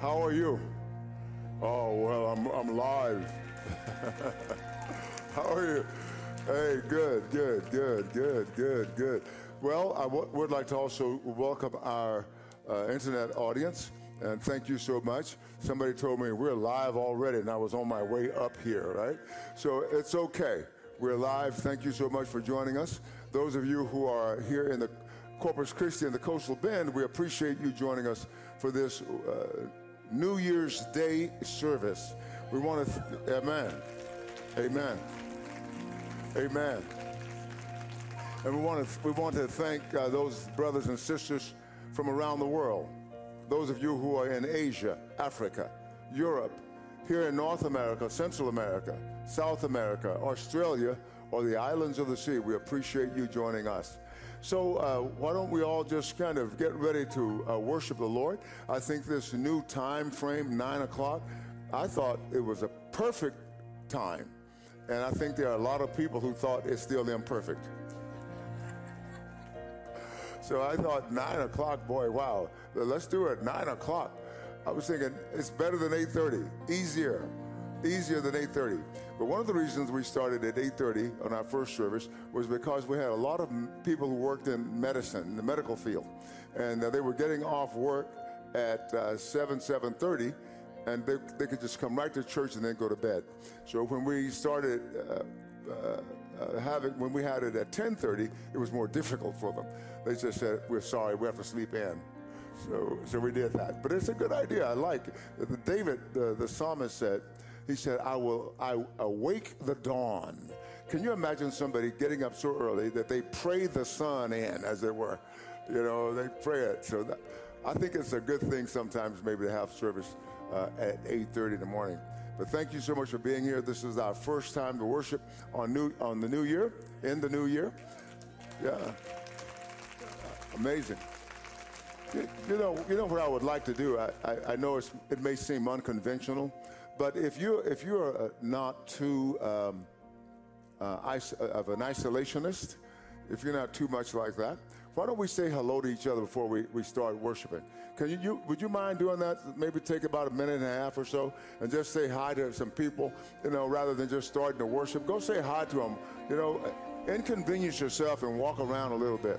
How are you? Oh, well, I'm, I'm live. How are you? Hey, good, good, good, good, good, good. Well, I w- would like to also welcome our uh, internet audience and thank you so much. Somebody told me we're live already, and I was on my way up here, right? So it's okay. We're live. Thank you so much for joining us. Those of you who are here in the Corpus Christi and the Coastal Bend, we appreciate you joining us for this uh, New Year's Day service. We want to, th- amen, amen, amen. And we want to, we want to thank uh, those brothers and sisters from around the world. Those of you who are in Asia, Africa, Europe, here in North America, Central America, South America, Australia, or the islands of the sea, we appreciate you joining us. So, uh, why don't we all just kind of get ready to uh, worship the Lord? I think this new time frame, 9 o'clock, I thought it was a perfect time. And I think there are a lot of people who thought it's still imperfect. So I thought nine o'clock, boy, wow, let's do it nine o'clock. I was thinking it's better than 8:30, easier, easier than 8:30. But one of the reasons we started at 8:30 on our first service was because we had a lot of people who worked in medicine, in the medical field, and uh, they were getting off work at uh, 7, 7:30 and they, they could just come right to church and then go to bed. So when we started uh, uh, uh, having, when we had it at 10:30, it was more difficult for them. They just said, "We're sorry, we have to sleep in." So, so we did that. But it's a good idea. I like it. David, the, the psalmist said, he said, "I will, I awake the dawn." Can you imagine somebody getting up so early that they pray the sun in, as it were? You know, they pray it. So that, I think it's a good thing sometimes maybe to have service uh, at 8:30 in the morning. But thank you so much for being here. This is our first time to worship on new on the new year, in the new year. Yeah, amazing. You, know, you know what I would like to do. I, I, I know it may seem unconventional, but if you if you're uh, not too um, uh, is- of an isolationist, if you're not too much like that, why don't we say hello to each other before we, we start worshiping? Can you, you would you mind doing that? Maybe take about a minute and a half or so and just say hi to some people, you know, rather than just starting to worship. Go say hi to them. You know, inconvenience yourself and walk around a little bit.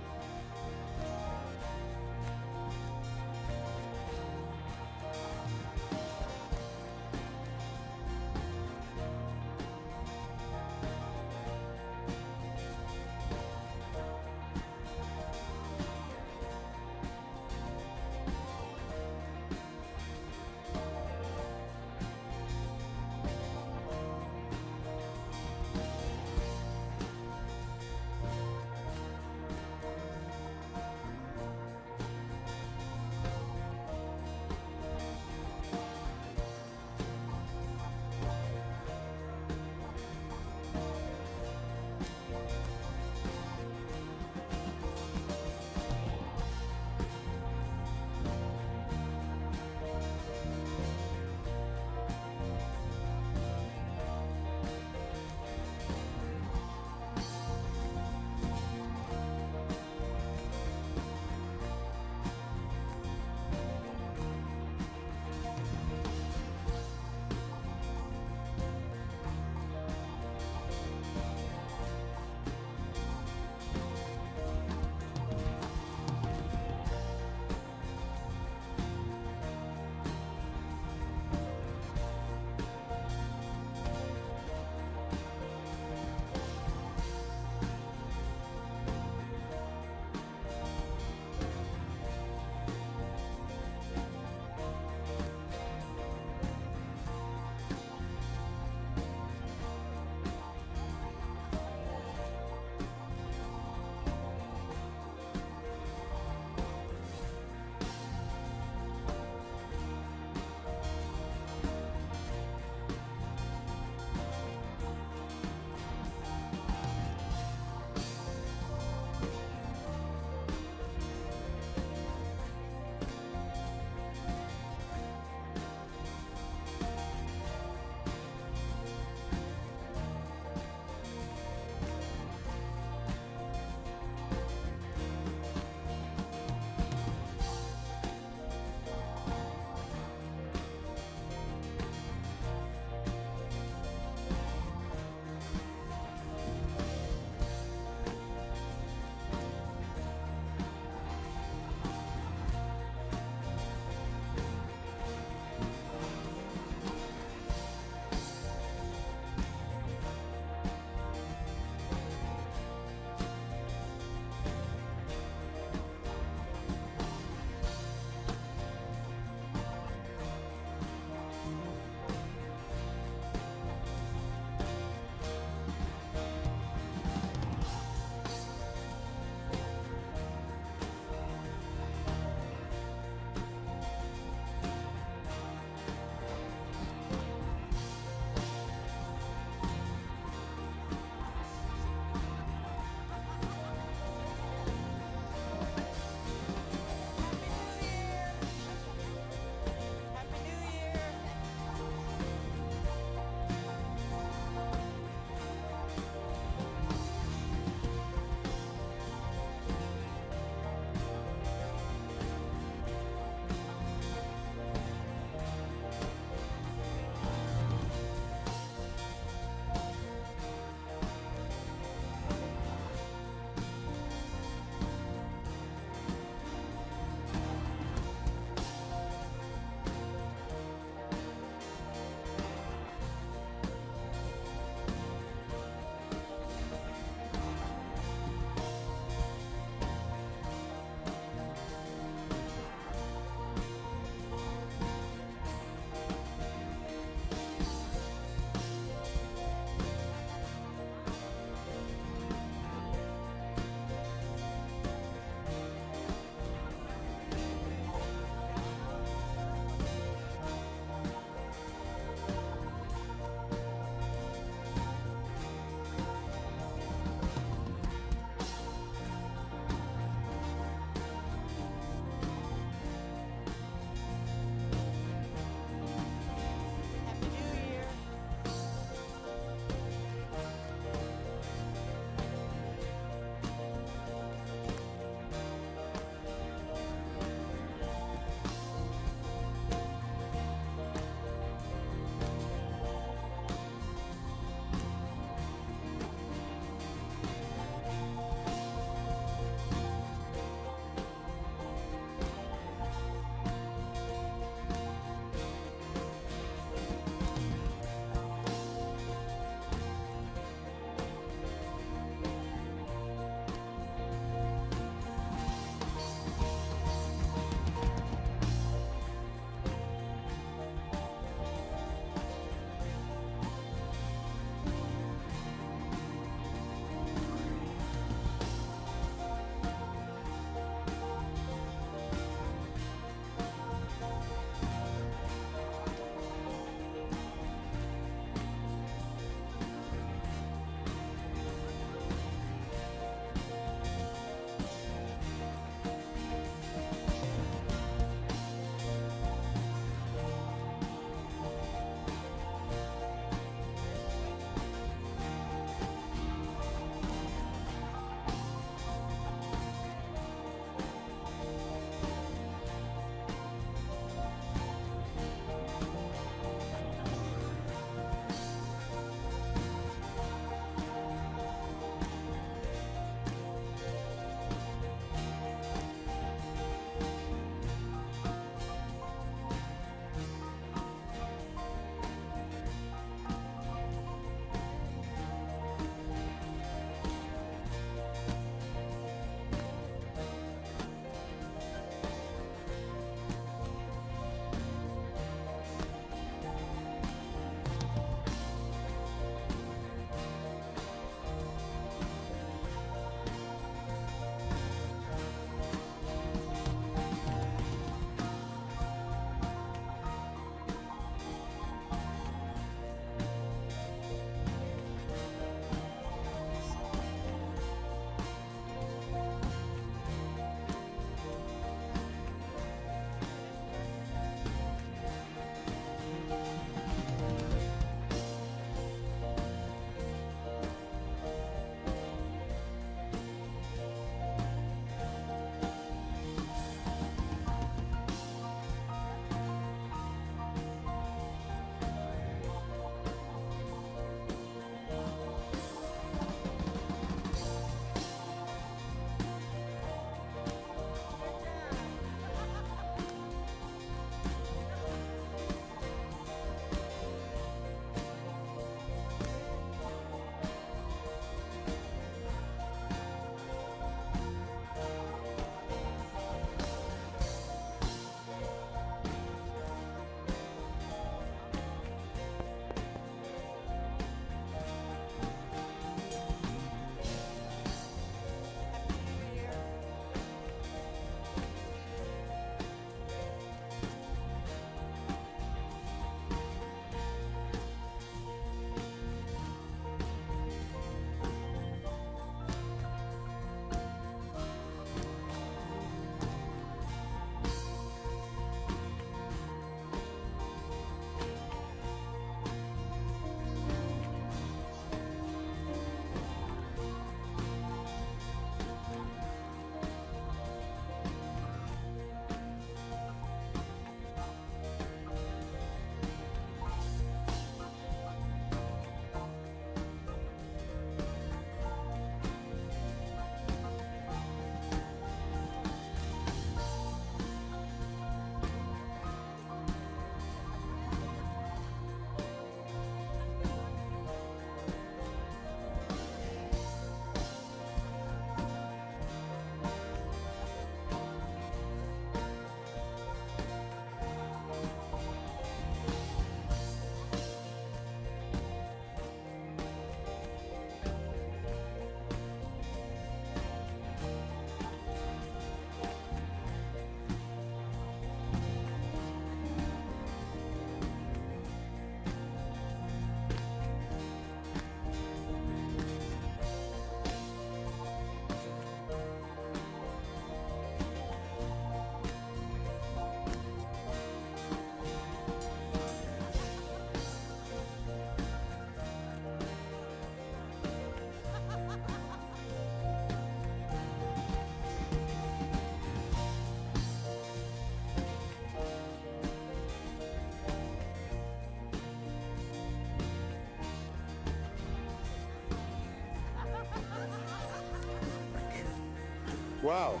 Wow.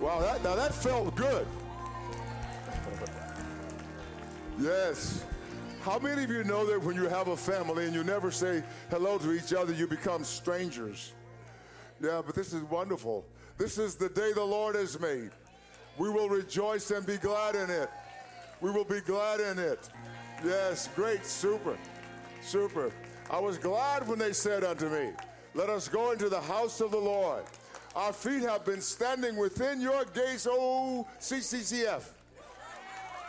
Wow, that, now that felt good. yes. How many of you know that when you have a family and you never say hello to each other, you become strangers? Yeah, but this is wonderful. This is the day the Lord has made. We will rejoice and be glad in it. We will be glad in it. Yes, great, super, super. I was glad when they said unto me, Let us go into the house of the Lord. Our feet have been standing within your gates, O CCCF.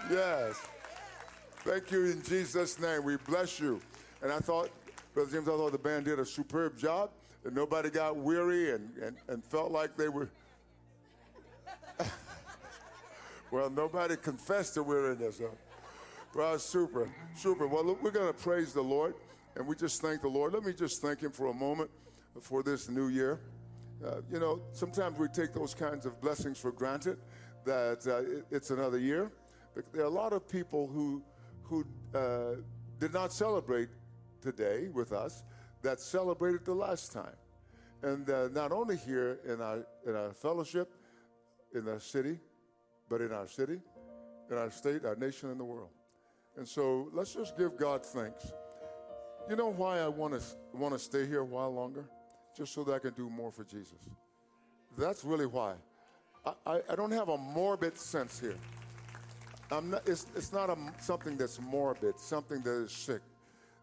Yes. Thank you in Jesus' name. We bless you. And I thought, Brother James, I thought the band did a superb job, and nobody got weary and, and, and felt like they were. well, nobody confessed to weariness. Huh? Well, super, super. Well, look, we're going to praise the Lord, and we just thank the Lord. Let me just thank Him for a moment for this new year. Uh, you know, sometimes we take those kinds of blessings for granted that uh, it, it's another year. But there are a lot of people who, who uh, did not celebrate today with us that celebrated the last time. And uh, not only here in our, in our fellowship, in our city, but in our city, in our state, our nation, and the world. And so let's just give God thanks. You know why I want to want to stay here a while longer? Just so that I can do more for Jesus. That's really why. I, I, I don't have a morbid sense here. Not, it's, it's not a, something that's morbid, something that is sick,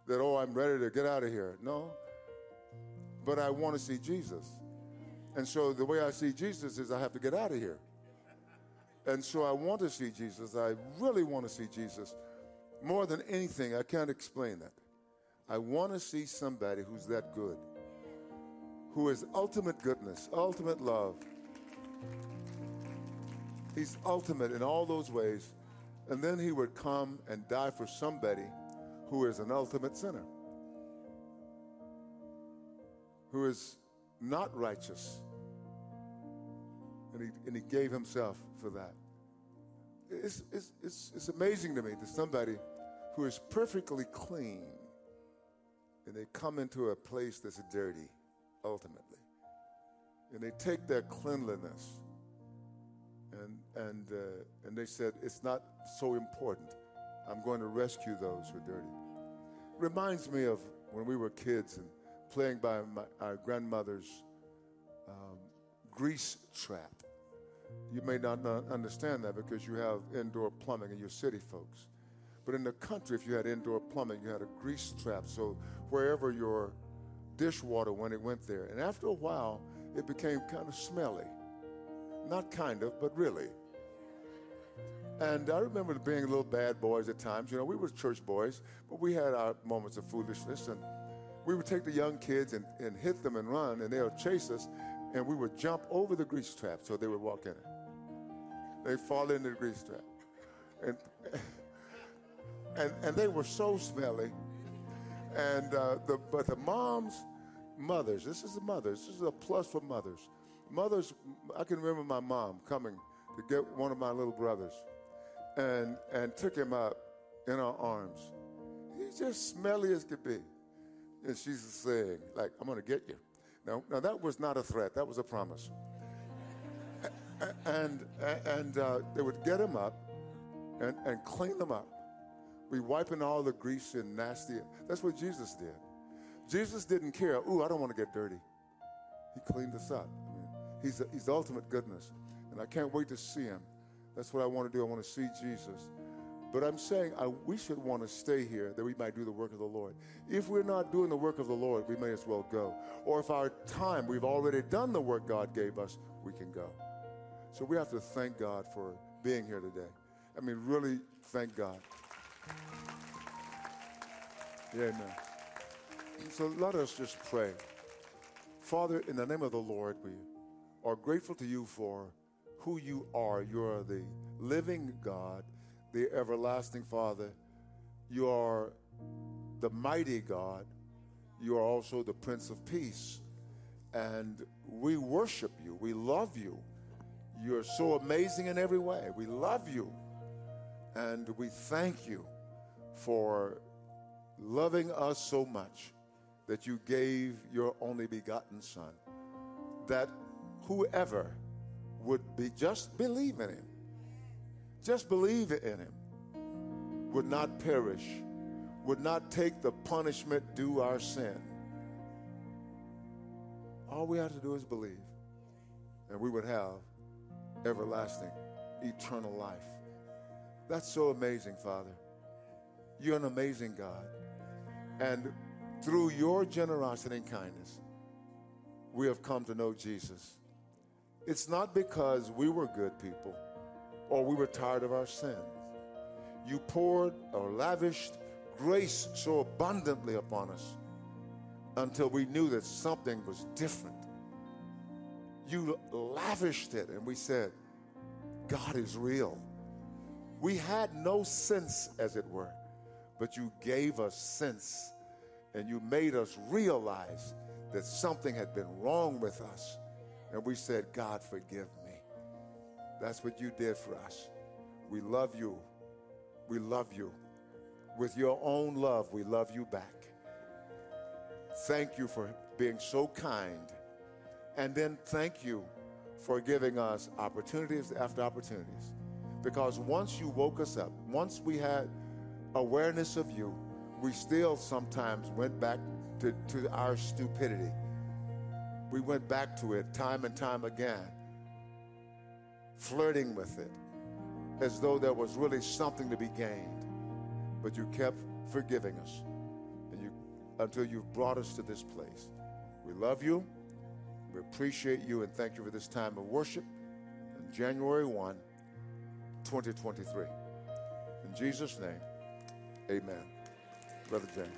that, oh, I'm ready to get out of here. No. But I want to see Jesus. And so the way I see Jesus is I have to get out of here. And so I want to see Jesus. I really want to see Jesus. More than anything, I can't explain that. I want to see somebody who's that good who is ultimate goodness, ultimate love. He's ultimate in all those ways. And then he would come and die for somebody who is an ultimate sinner, who is not righteous. And he, and he gave himself for that. It's, it's, it's, it's amazing to me that somebody who is perfectly clean and they come into a place that's dirty ultimately. And they take their cleanliness and, and, uh, and they said, It's not so important. I'm going to rescue those who are dirty. Reminds me of when we were kids and playing by my, our grandmother's um, grease trap. You may not understand that because you have indoor plumbing in you're city folks. But in the country, if you had indoor plumbing, you had a grease trap. So wherever your dishwater when it went there. And after a while, it became kind of smelly. Not kind of, but really. And I remember being little bad boys at times. You know, we were church boys, but we had our moments of foolishness. And we would take the young kids and, and hit them and run, and they would chase us, and we would jump over the grease trap so they would walk in it. They'd fall into the grease trap. And, and, and they were so smelly and uh, the, but the moms, mothers, this is the mothers, this is a plus for mothers. Mothers, I can remember my mom coming to get one of my little brothers and, and took him up in her arms. He's just smelly as could be. And she's saying, like, I'm going to get you. Now, now, that was not a threat, that was a promise. and and uh, they would get him up and, and clean them up we wiping all the grease and nasty. That's what Jesus did. Jesus didn't care. Ooh, I don't want to get dirty. He cleaned us up. I mean, he's, a, he's the ultimate goodness. And I can't wait to see him. That's what I want to do. I want to see Jesus. But I'm saying I, we should want to stay here that we might do the work of the Lord. If we're not doing the work of the Lord, we may as well go. Or if our time, we've already done the work God gave us, we can go. So we have to thank God for being here today. I mean, really thank God. Yeah, amen. So let us just pray. Father, in the name of the Lord, we are grateful to you for who you are. You are the living God, the everlasting Father. You are the mighty God. You are also the Prince of Peace. And we worship you. We love you. You're so amazing in every way. We love you. And we thank you for loving us so much that you gave your only begotten Son, that whoever would be just believe in him. Just believe in him. Would not perish, would not take the punishment due our sin. All we have to do is believe, and we would have everlasting, eternal life. That's so amazing, Father. You're an amazing God. And through your generosity and kindness, we have come to know Jesus. It's not because we were good people or we were tired of our sins. You poured or lavished grace so abundantly upon us until we knew that something was different. You lavished it, and we said, God is real. We had no sense, as it were, but you gave us sense and you made us realize that something had been wrong with us. And we said, God, forgive me. That's what you did for us. We love you. We love you. With your own love, we love you back. Thank you for being so kind. And then thank you for giving us opportunities after opportunities. Because once you woke us up, once we had awareness of you, we still sometimes went back to, to our stupidity. We went back to it time and time again, flirting with it as though there was really something to be gained. But you kept forgiving us and you, until you've brought us to this place. We love you. We appreciate you and thank you for this time of worship on January 1, 2023. In Jesus' name, amen. Brother James.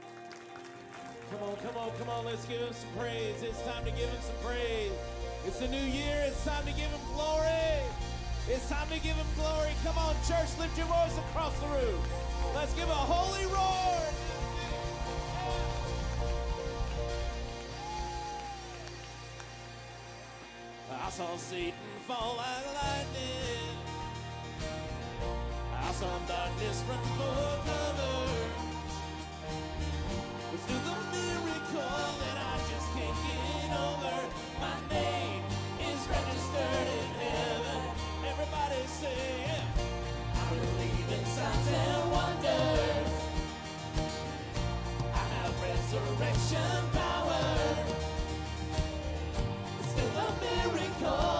Come on, come on, come on. Let's give him some praise. It's time to give him some praise. It's a new year. It's time to give him glory. It's time to give him glory. Come on, church, lift your voice across the room. Let's give a holy roar. I saw Satan fall like lightning. Saw darkness run for cover. But through the miracle that I just can't get over, my name is registered in heaven. Everybody say, yeah. I believe in signs and wonders. I have resurrection power. It's still a miracle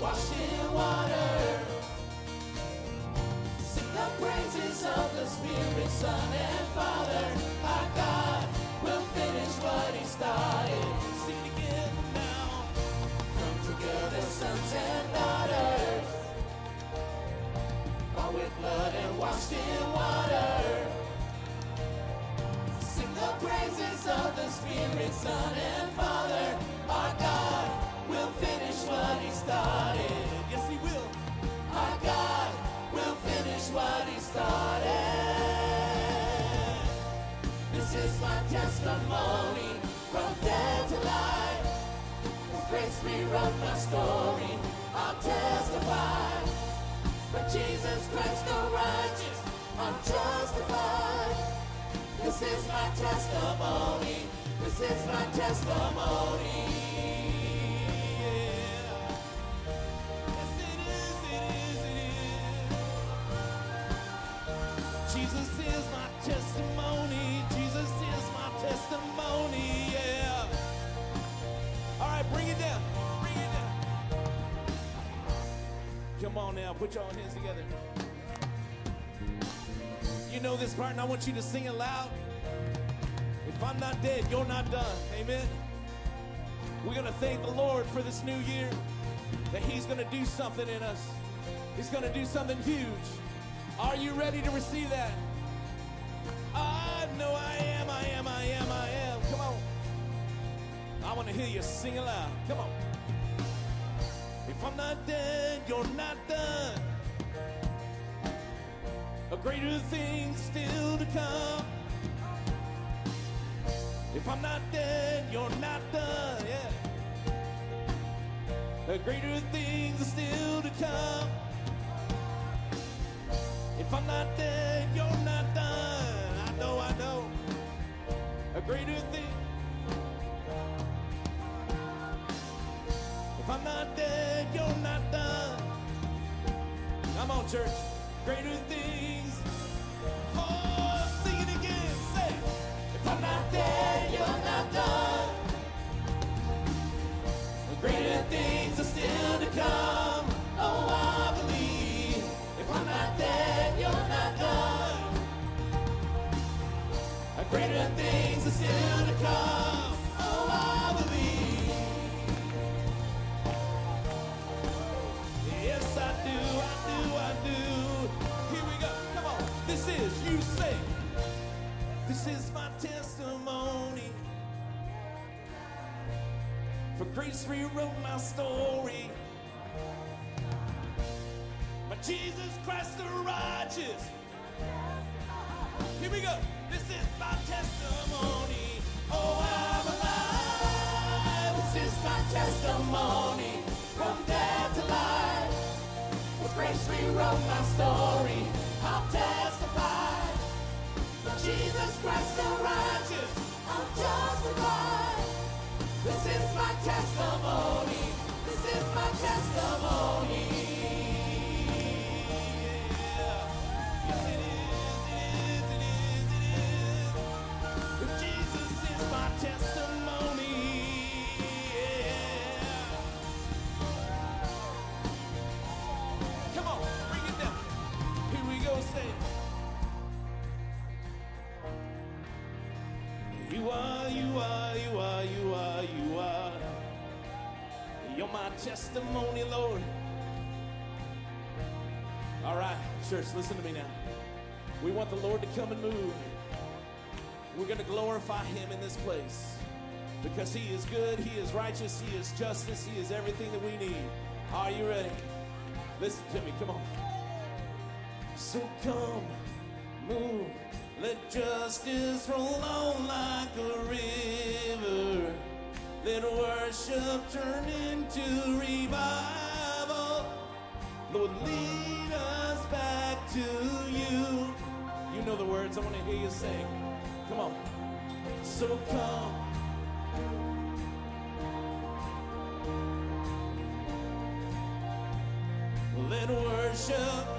washed in water. Sing the praises of the Spirit, Son, and Father. Our God will finish what He started. Sing together now. Come together, sons and daughters. All with blood and washed in water. Sing the praises of the Spirit, Son, and His grace rewrote my story. I'll testify. But Jesus Christ the righteous, I'm justified. This is my testimony. This is my testimony. Put your hands together. You know this part, and I want you to sing it loud. If I'm not dead, you're not done. Amen. We're going to thank the Lord for this new year, that He's going to do something in us. He's going to do something huge. Are you ready to receive that? Ah, I know I am, I am, I am, I am. Come on. I want to hear you sing aloud. Come on. I'm not dead, you're not done. A greater thing still to come. If I'm not dead, you're not done. Yeah. A greater things are still to come. If I'm not dead, you're not done. I know, I know. A greater thing. If I'm not dead, you're not done. Come on, church. Greater things. Oh, sing it again. Say, if I'm not dead, you're not done. Greater things are still to come. Oh, I believe. If I'm not dead, you're not done. Greater things are still to come. This is my testimony. For grace rewrote my story. My Jesus Christ the righteous. Here we go. This is my testimony. Oh, I'm alive. This is my testimony. From death to life. With grace rewrote my story. I'll testify. Jesus Christ the righteous. I'm justified. This is my testimony. This is my testimony. Testimony, Lord. All right, church, listen to me now. We want the Lord to come and move. We're going to glorify Him in this place because He is good, He is righteous, He is justice, He is everything that we need. Are you ready? Listen to me, come on. So come, move, let justice roll on like a river. Let worship turn into revival. Lord, lead us back to you. You know the words, I want to hear you sing. Come on. So come. Let worship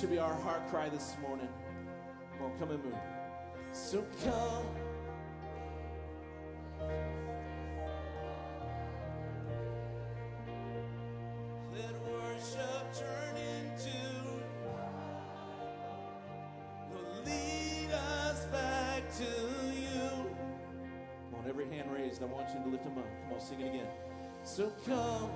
should be our heart cry this morning. Come on, come and move. So come. I want you to lift them up. Come on, sing it again. So come.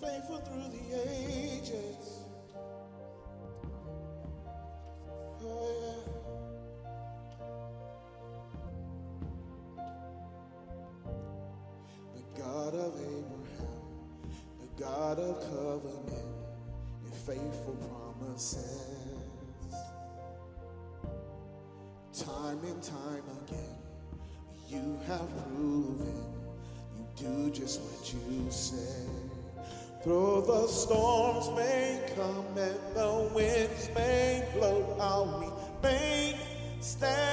faithful through the ages. Oh, yeah. The God of Abraham, the God of covenant, and faithful promises. Time and time again, you have proven you do just what you say. Though the storms may come and the winds may blow, I'll remain standing.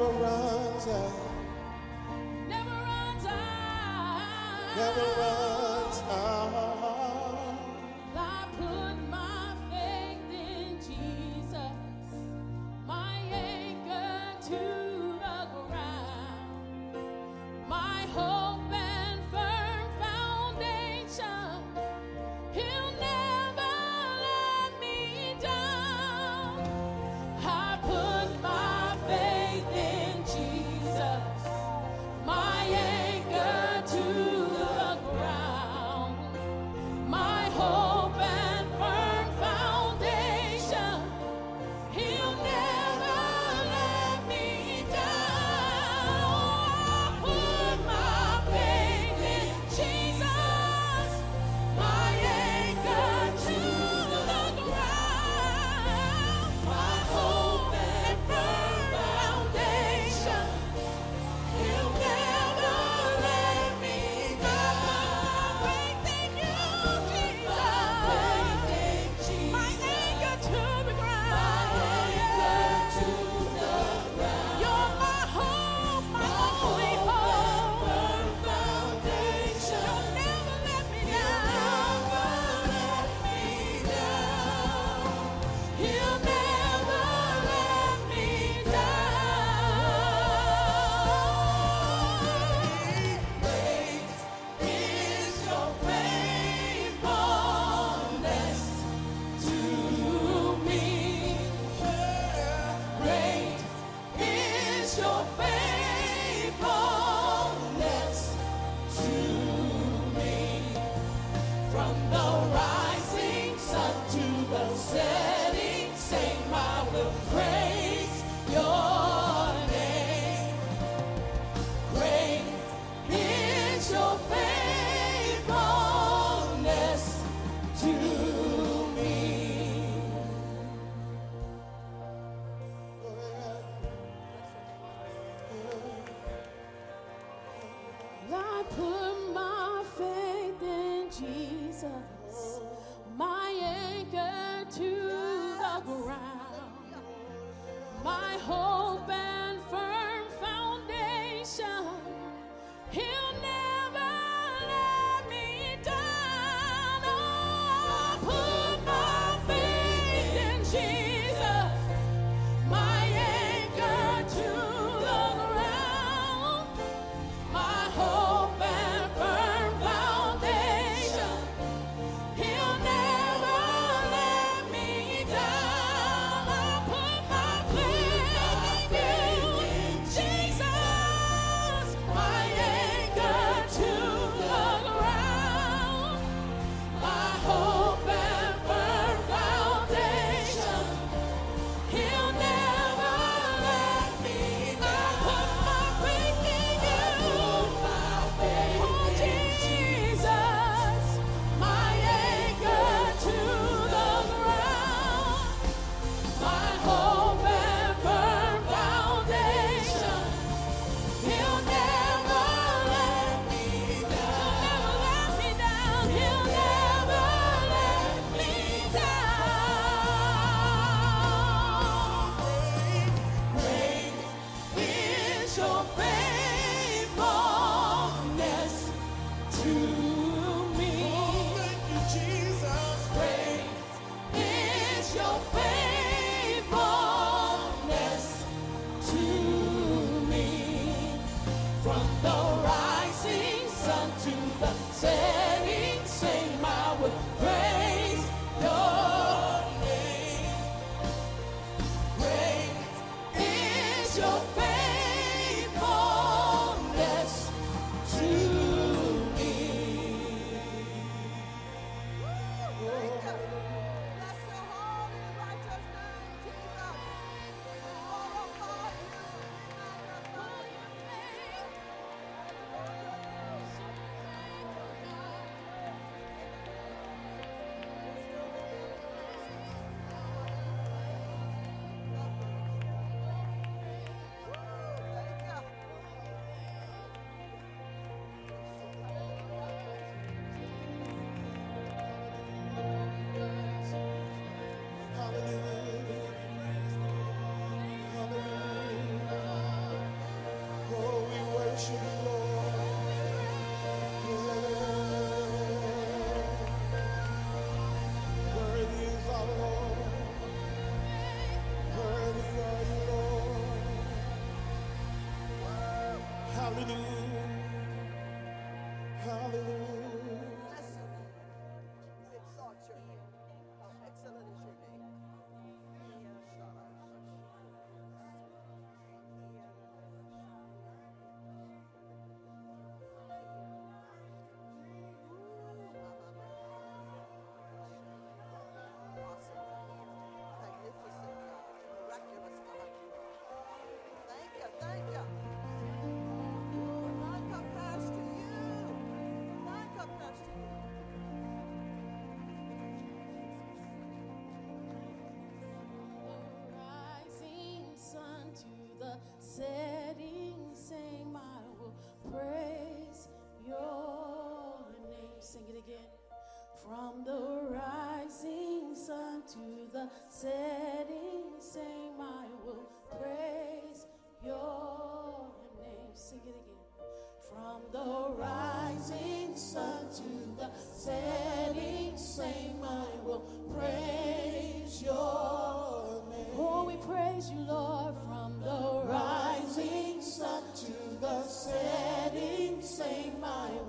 Never runs out.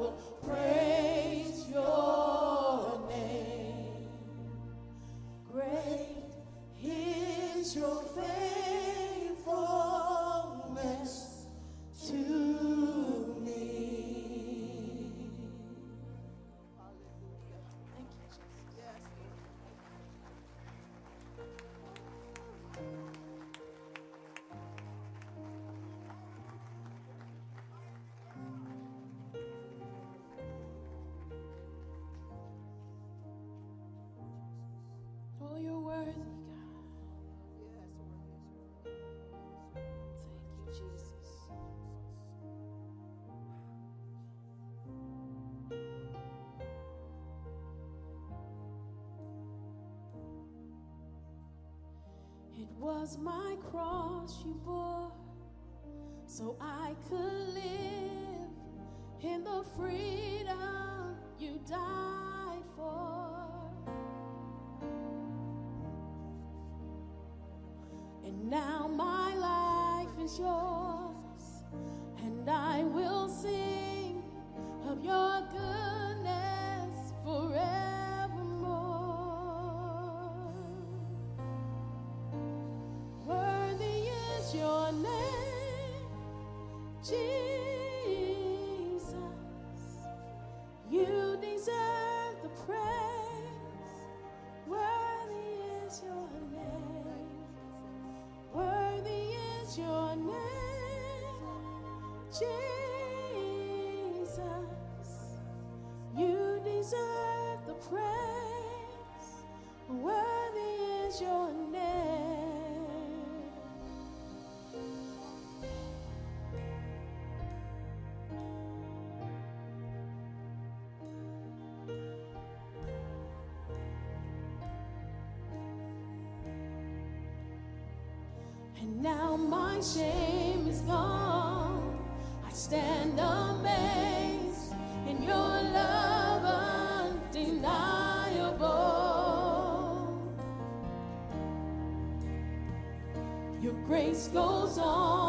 Oh. was my cross you bore so I could live in the freedom you died for. And now my life is yours. Jesus, you deserve the praise. Worthy is your name. And now my shame is gone stand amazed in your love undeniable. Your grace goes on.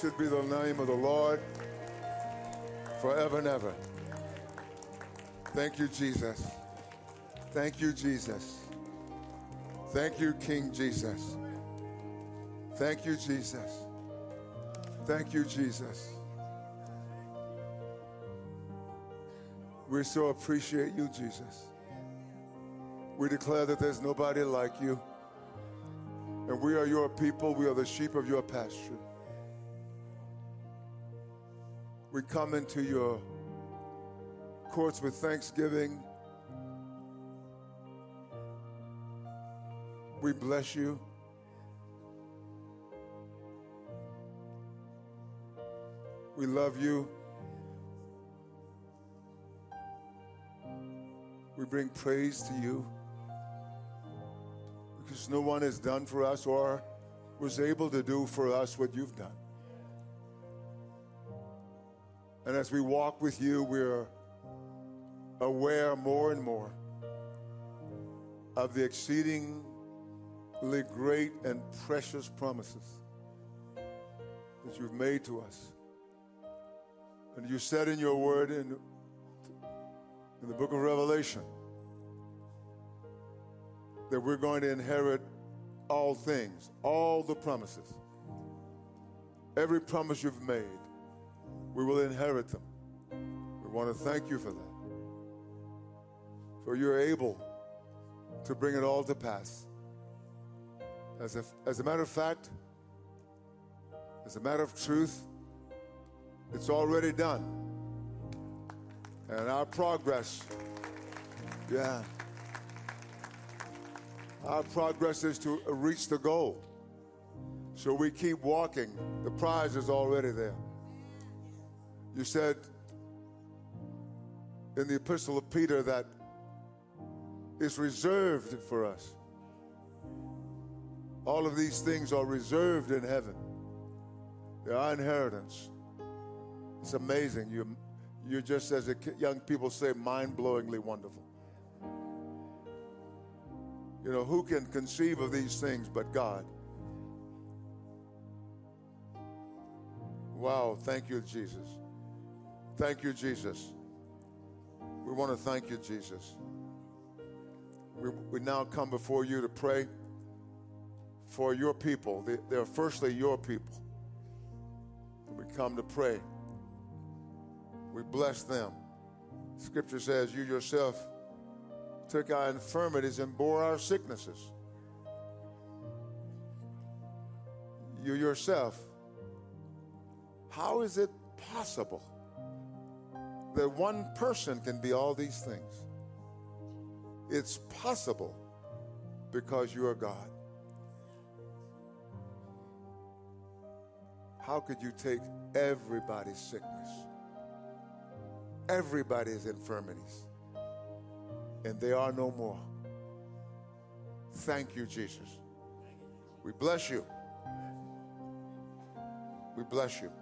Blessed be the name of the Lord forever and ever. Thank you, Jesus. Thank you, Jesus. Thank you, King Jesus. Thank you, Jesus. Thank you, Jesus. We so appreciate you, Jesus. We declare that there's nobody like you. And we are your people. We are the sheep of your pasture. We come into your courts with thanksgiving. We bless you. We love you. We bring praise to you because no one has done for us or was able to do for us what you've done. And as we walk with you, we're aware more and more of the exceedingly great and precious promises that you've made to us. And you said in your word in, in the book of Revelation that we're going to inherit all things, all the promises. Every promise you've made, we will inherit them. We want to thank you for that. For you're able to bring it all to pass. As a, as a matter of fact, as a matter of truth, it's already done. And our progress, yeah, our progress is to reach the goal. So we keep walking. The prize is already there. You said in the epistle of Peter that is reserved for us. All of these things are reserved in heaven. They're our inheritance. It's amazing. You, you're just, as young people say, mind blowingly wonderful. You know, who can conceive of these things but God? Wow, thank you, Jesus. Thank you, Jesus. We want to thank you, Jesus. We, we now come before you to pray for your people. They, they're firstly your people. We come to pray. We bless them. Scripture says, You yourself took our infirmities and bore our sicknesses. You yourself. How is it possible that one person can be all these things? It's possible because you are God. How could you take everybody's sickness, everybody's infirmities, and they are no more? Thank you, Jesus. We bless you. We bless you.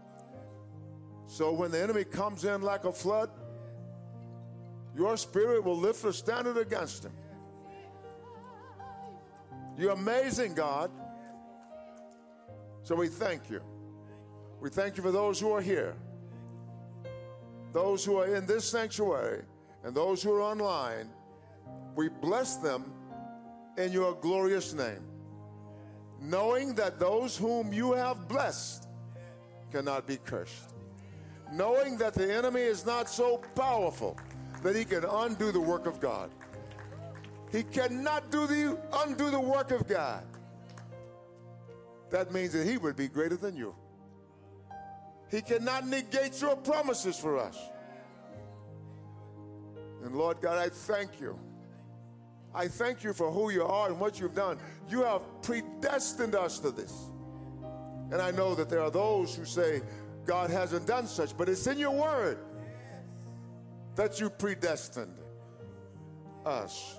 So when the enemy comes in like a flood, your spirit will lift a standard against him. You're amazing, God. So we thank you. We thank you for those who are here, those who are in this sanctuary, and those who are online. We bless them in your glorious name, knowing that those whom you have blessed cannot be cursed, knowing that the enemy is not so powerful that he can undo the work of God. He cannot do the undo the work of God. That means that he would be greater than you. He cannot negate your promises for us. And Lord God, I thank you. I thank you for who you are and what you've done. You have predestined us to this. And I know that there are those who say God hasn't done such, but it's in your word that you predestined us.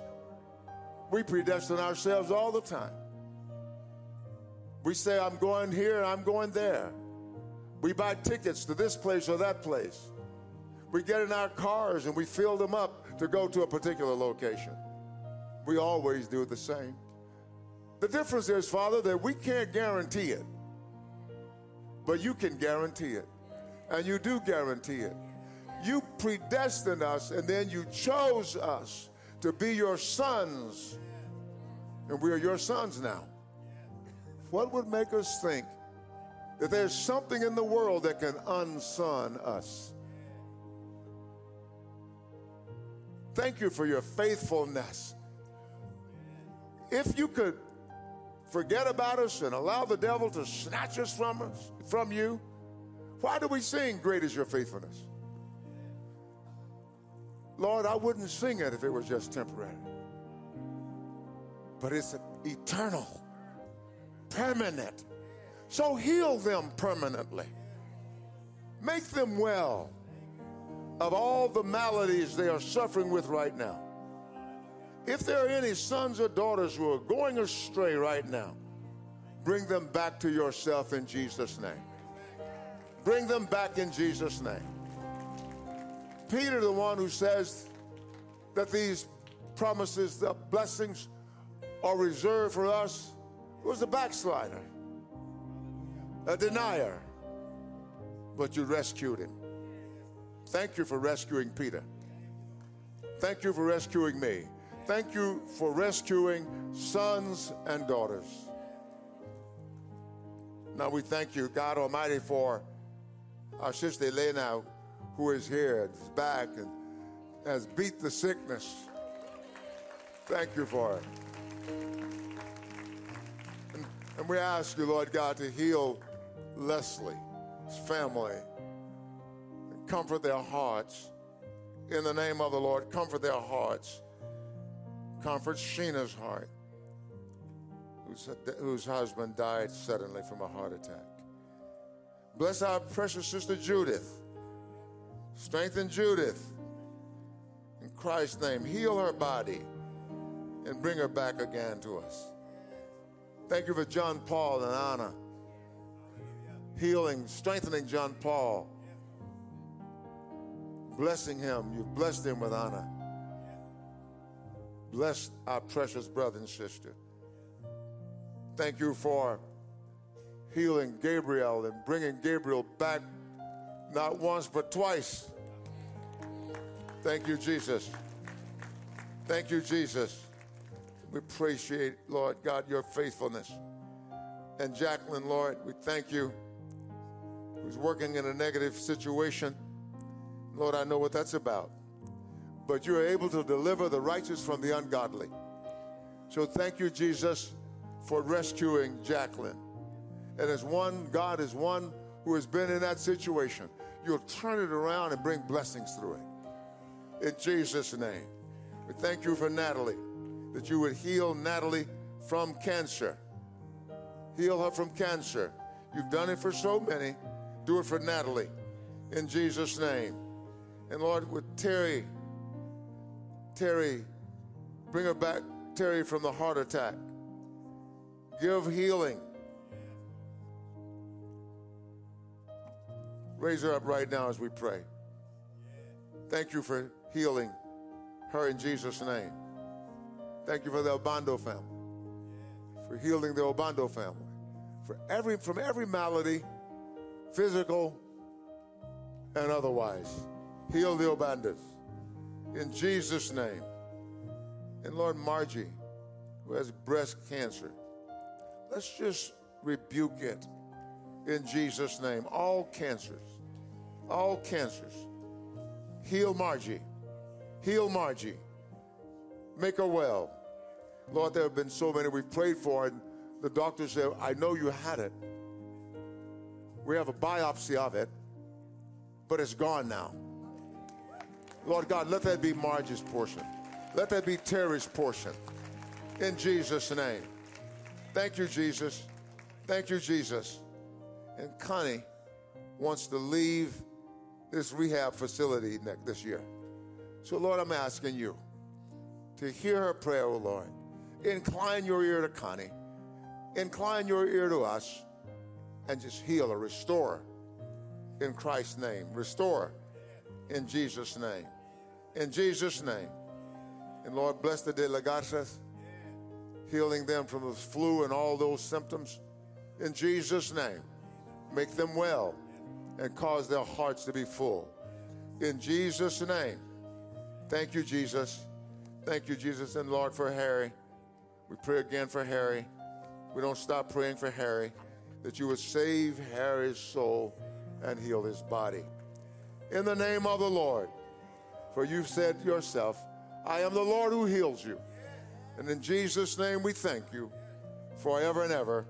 We predestine ourselves all the time. We say, I'm going here, I'm going there. We buy tickets to this place or that place. We get in our cars and we fill them up to go to a particular location. We always do the same. The difference is, Father, that we can't guarantee it, but you can guarantee it. And you do guarantee it. You predestined us and then you chose us to be your sons. And we are your sons now. What would make us think that there's something in the world that can unson us? Thank you for your faithfulness. If you could forget about us and allow the devil to snatch us from us from you, why do we sing great is your faithfulness? Lord, I wouldn't sing it if it was just temporary. But it's eternal, permanent. So heal them permanently. Make them well of all the maladies they are suffering with right now. If there are any sons or daughters who are going astray right now, bring them back to yourself in Jesus' name. Bring them back in Jesus' name. Peter, the one who says that these promises, the blessings are reserved for us, was a backslider, a denier, but you rescued him. Thank you for rescuing Peter. Thank you for rescuing me. Thank you for rescuing sons and daughters. Now we thank you, God Almighty, for our sister Elena, who is here, is back, and has beat the sickness. Thank you for it. And, and we ask you, Lord God, to heal Leslie, his family, and comfort their hearts. In the name of the Lord, comfort their hearts. Comfort Sheena's heart, whose, husband died suddenly from a heart attack. Bless our precious sister Judith. Strengthen Judith. In Christ's name, heal her body and bring her back again to us. Thank you for John Paul and Anna. Healing, strengthening John Paul. Blessing him. You've blessed him with Anna. Bless our precious brother and sister. Thank you for healing Gabriel and bringing Gabriel back not once but twice. Thank you, Jesus. Thank you, Jesus. We appreciate, Lord God, your faithfulness. And Jacqueline, Lord, we thank you. Who's working in a negative situation. Lord, I know what that's about but you are able to deliver the righteous from the ungodly. So thank you, Jesus, for rescuing Jacqueline. And as one, God is one who has been in that situation. You'll turn it around and bring blessings through it. In Jesus' name. We thank you for Natalie, that you would heal Natalie from cancer. Heal her from cancer. You've done it for so many. Do it for Natalie. In Jesus' name. And Lord, with Terry, Terry, bring her back, Terry, from the heart attack. Give healing. Raise her up right now as we pray. Thank you for healing her in Jesus' name. Thank you for the Obando family, for healing the Obando family, for every from every malady, physical and otherwise. Heal the Obandos in Jesus' name. And Lord Margie, who has breast cancer, let's just rebuke it in Jesus' name. All cancers, all cancers. Heal Margie. Heal Margie. Make her well. Lord, there have been so many we've prayed for, and the doctor said, I know you had it. We have a biopsy of it, but it's gone now. Lord God, let that be Margie's portion. Let that be Terry's portion. In Jesus' name. Thank you, Jesus. Thank you, Jesus. And Connie wants to leave this rehab facility next, this year. So, Lord, I'm asking you to hear her prayer, oh Lord. Incline your ear to Connie. Incline your ear to us and just heal her, restore in Christ's name. Restore in Jesus' name. In Jesus' name. And Lord, bless the De La healing them from the flu and all those symptoms. In Jesus' name. Make them well and cause their hearts to be full. In Jesus' name. Thank you, Jesus. Thank you, Jesus. And Lord, for Harry. We pray again for Harry. We don't stop praying for Harry that you would save Harry's soul and heal his body. In the name of the Lord. For you've said yourself, I am the Lord who heals you. And in Jesus' name we thank you forever and ever.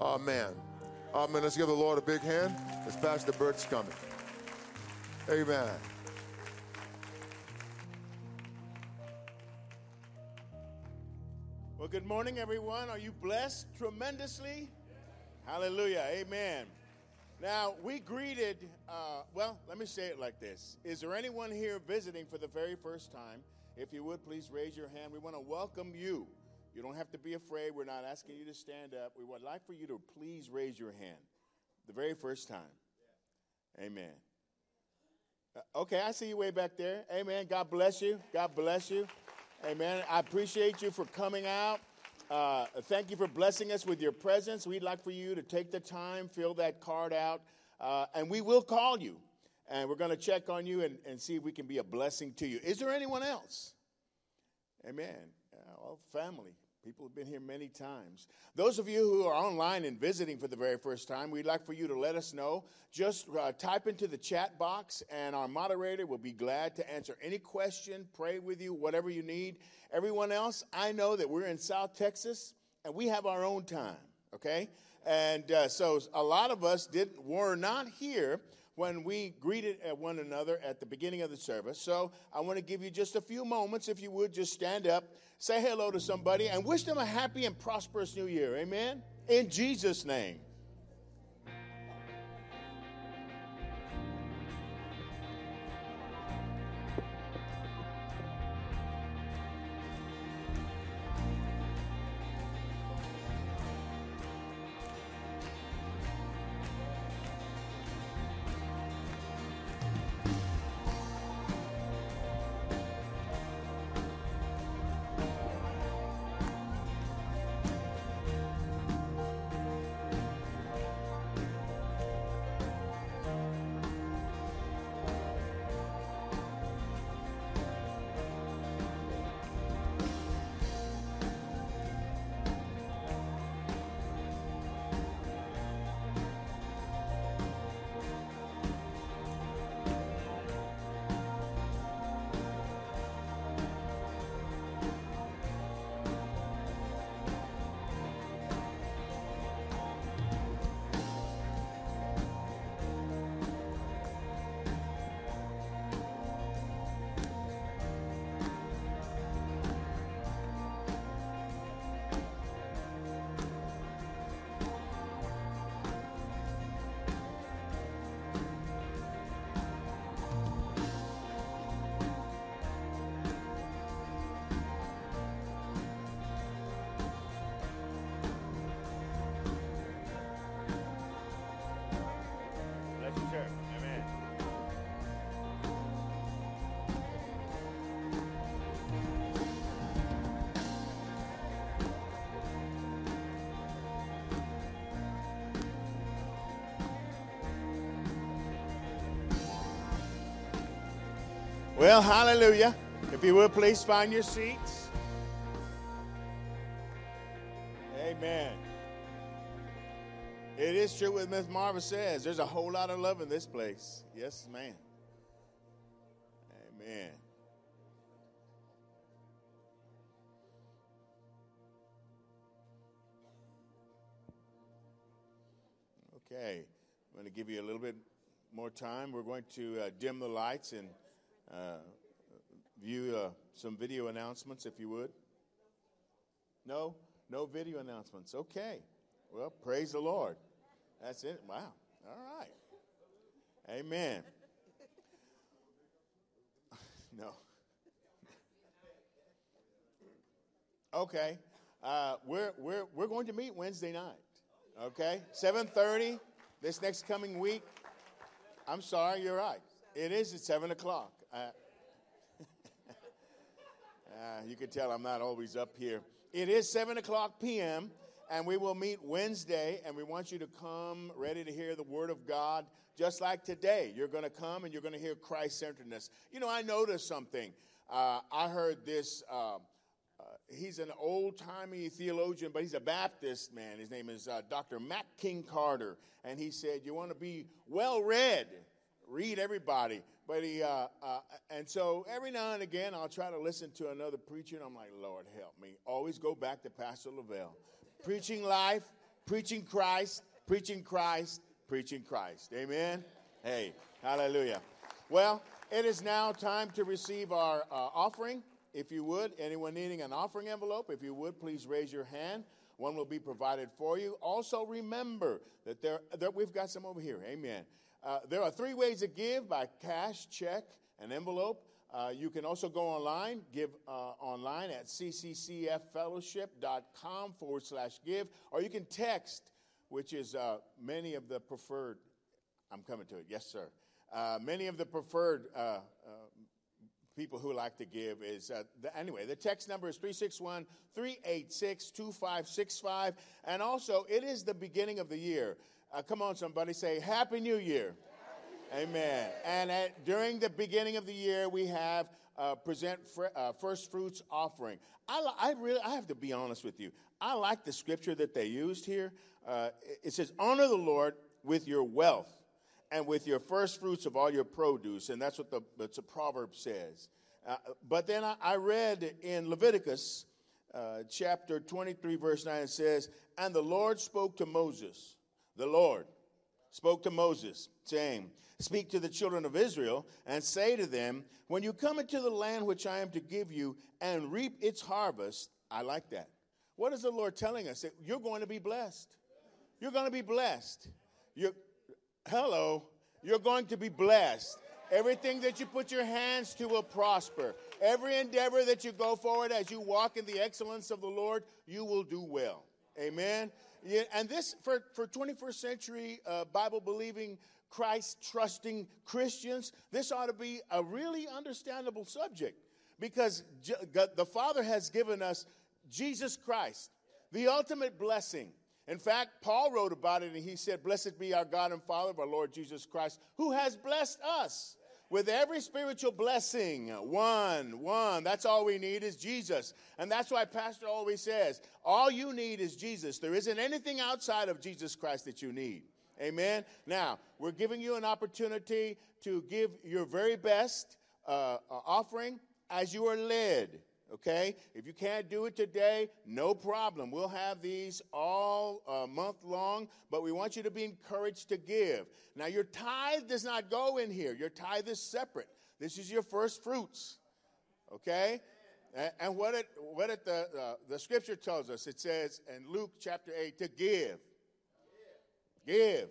Amen. Amen. Let's give the Lord a big hand as Pastor Bert's coming. Amen. Well, good morning, everyone. Are you blessed tremendously? Hallelujah. Amen. Now, we greeted, uh, well, let me say it like this Is there anyone here visiting for the very first time? If you would, please raise your hand. We want to welcome you. You don't have to be afraid. We're not asking you to stand up. We would like for you to please raise your hand the very first time. Amen. Uh, okay, I see you way back there. Amen. God bless you. God bless you. Amen. I appreciate you for coming out. Uh, thank you for blessing us with your presence. We'd like for you to take the time, fill that card out, uh, and we will call you. And we're going to check on you and, and see if we can be a blessing to you. Is there anyone else? Amen. Well, family. People have been here many times. Those of you who are online and visiting for the very first time, we'd like for you to let us know. Just uh, type into the chat box, and our moderator will be glad to answer any question, pray with you, whatever you need. Everyone else, I know that we're in South Texas and we have our own time, okay? And uh, so a lot of us didn't were not here when we greeted uh, one another at the beginning of the service. So I want to give you just a few moments, if you would, just stand up, say hello to somebody, and wish them a happy and prosperous new year. Amen? In Jesus' name. Hallelujah. If you would please find your seats. Amen. It is true what Miss Marva says. There's a whole lot of love in this place. Yes, ma'am. Amen. Okay, I'm going to give you a little bit more time. We're going to uh, dim the lights and view uh, some video announcements, if you would. No, no video announcements. Okay. Well, praise the Lord. That's it. Wow. All right. Amen. no. Okay. Uh, we're, we're, we're going to meet Wednesday night. Okay? 7.30 this next coming week. I'm sorry, you're right. It is at 7 o'clock. Uh, you can tell I'm not always up here. It is 7 o'clock p.m., and we will meet Wednesday, and we want you to come ready to hear the Word of God. Just like today, you're going to come and you're going to hear Christ centeredness. You know, I noticed something. Uh, I heard this. Uh, uh, he's an old timey theologian, but he's a Baptist man. His name is uh, Dr. Mack King Carter. And he said, You want to be well read, read everybody. But he, uh, uh, and so every now and again, I'll try to listen to another preacher, and I'm like, Lord, help me. Always go back to Pastor Lavelle. preaching life, preaching Christ, preaching Christ, preaching Christ. Amen? Hey, hallelujah. Well, it is now time to receive our uh, offering. If you would, anyone needing an offering envelope, if you would, please raise your hand. One will be provided for you. Also, remember that there, that we've got some over here. Amen. Uh, there are three ways to give by cash, check, and envelope. Uh, you can also go online, give uh, online at cccffellowship.com forward slash give, or you can text, which is uh, many of the preferred. I'm coming to it. Yes, sir. Uh, many of the preferred people who like to give is uh, the, anyway the text number is 361 386 2565 and also it is the beginning of the year uh, come on somebody say happy new year. Amen. And at, during the beginning of the year we have uh, present fr- uh, first fruits offering. I, li- I really i have to be honest with you. I like the scripture that they used here. Uh, it- says honor the lord with your wealth and with your first fruits of all your produce. And that's what the, that's the proverb says. Uh, but then I, I read in Leviticus uh, chapter 23, verse 9, it says, And the Lord spoke to Moses, the Lord spoke to Moses, saying, Speak to the children of Israel and say to them, When you come into the land which I am to give you and reap its harvest, I like that. What is the Lord telling us? That you're going to be blessed. You're going to be blessed. You're, hello, you're going to be blessed. Everything that you put your hands to will prosper. Every endeavor that you go forward as you walk in the excellence of the Lord, you will do well. Amen. Yeah, and this, for, for 21st century uh, Bible believing, Christ trusting Christians, this ought to be a really understandable subject because J- the Father has given us Jesus Christ, the ultimate blessing. In fact, Paul wrote about it and he said, Blessed be our God and Father of our Lord Jesus Christ, who has blessed us with every spiritual blessing. One, one. That's all we need is Jesus. And that's why Pastor always says, All you need is Jesus. There isn't anything outside of Jesus Christ that you need. Amen. Now, we're giving you an opportunity to give your very best uh, uh, offering as you are led. Okay? If you can't do it today, no problem. We'll have these all uh, month long, but we want you to be encouraged to give. Now, your tithe does not go in here, your tithe is separate. This is your first fruits. Okay? And what it, what it the, uh, the scripture tells us, it says in Luke chapter 8 to give. Give.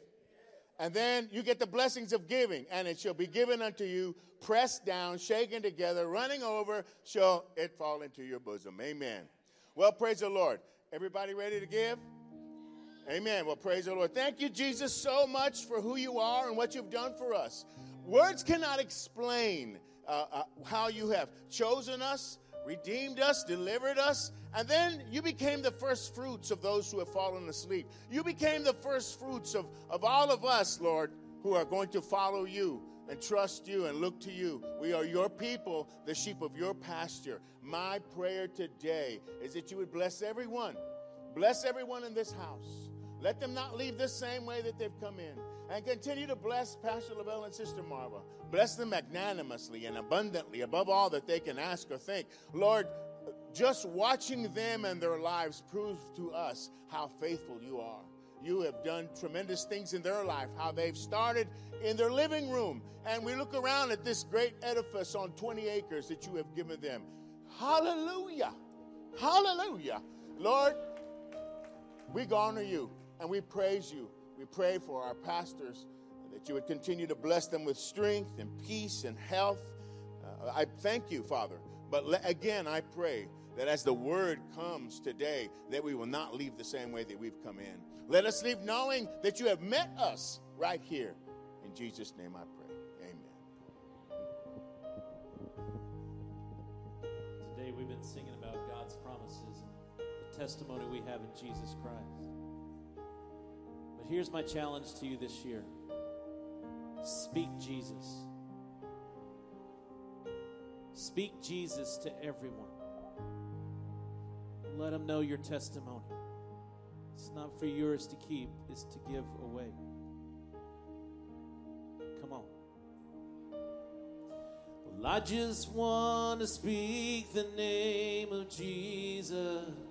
And then you get the blessings of giving, and it shall be given unto you, pressed down, shaken together, running over, shall it fall into your bosom. Amen. Well, praise the Lord. Everybody ready to give? Amen. Well, praise the Lord. Thank you, Jesus, so much for who you are and what you've done for us. Words cannot explain uh, uh, how you have chosen us, redeemed us, delivered us, and then you became the first fruits of those who have fallen asleep. You became the first fruits of, of all of us, Lord, who are going to follow you and trust you and look to you. We are your people, the sheep of your pasture. My prayer today is that you would bless everyone. Bless everyone in this house. Let them not leave the same way that they've come in. And continue to bless Pastor Lavelle and Sister Marva. Bless them magnanimously and abundantly, above all that they can ask or think. Lord, just watching them and their lives proves to us how faithful you are. You have done tremendous things in their life, how they've started in their living room. And we look around at this great edifice on 20 acres that you have given them. Hallelujah. Hallelujah. Lord, we honor you and we praise you. We pray for our pastors that you would continue to bless them with strength and peace and health. Uh, I thank you, Father. But le- again, I pray that as the word comes today, that we will not leave the same way that we've come in. Let us leave knowing that you have met us right here. In Jesus' name I pray. Amen. Today we've been singing about God's promises the testimony we have in Jesus Christ. But here's my challenge to you this year speak Jesus. Speak Jesus to everyone. Let them know your testimony. It's not for yours to keep, it's to give away. Come on. Well, I just want to speak the name of Jesus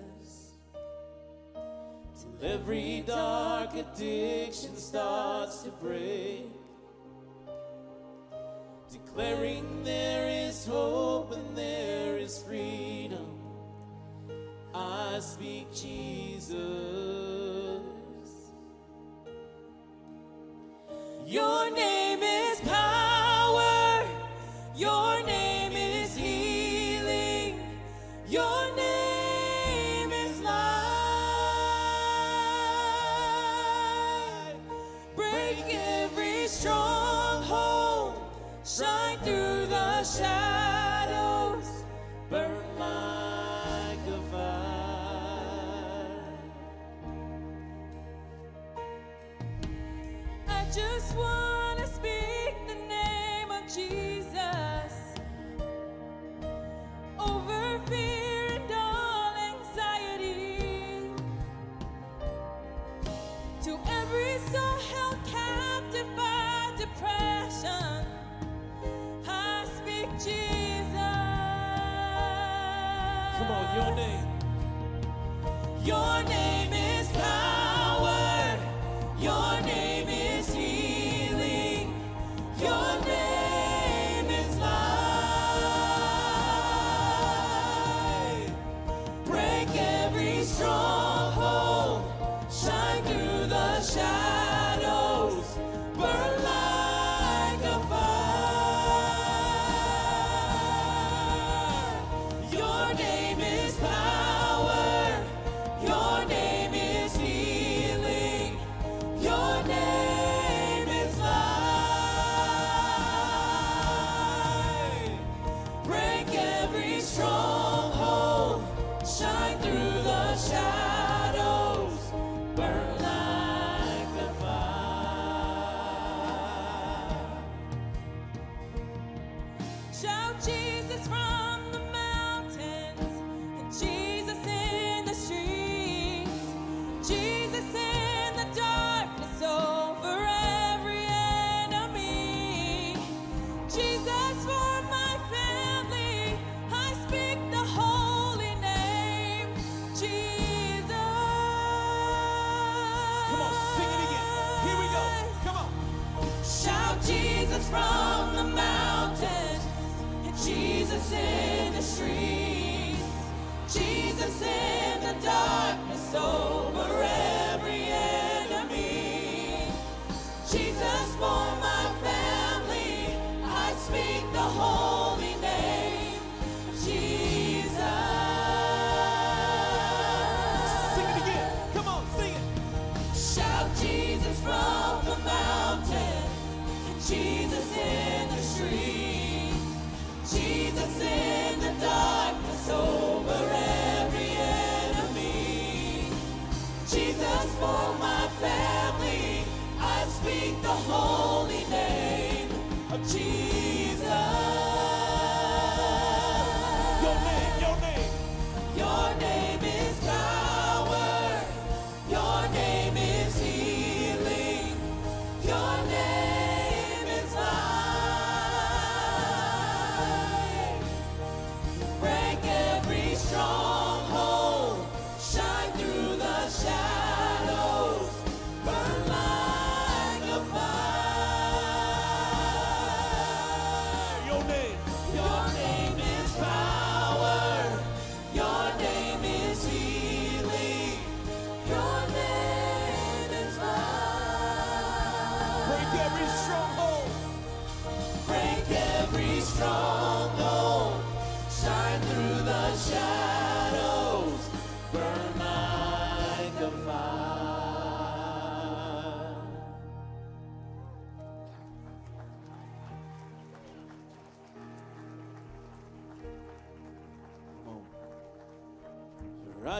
Every dark addiction starts to break, declaring there is hope and there is freedom. I speak Jesus. Your name.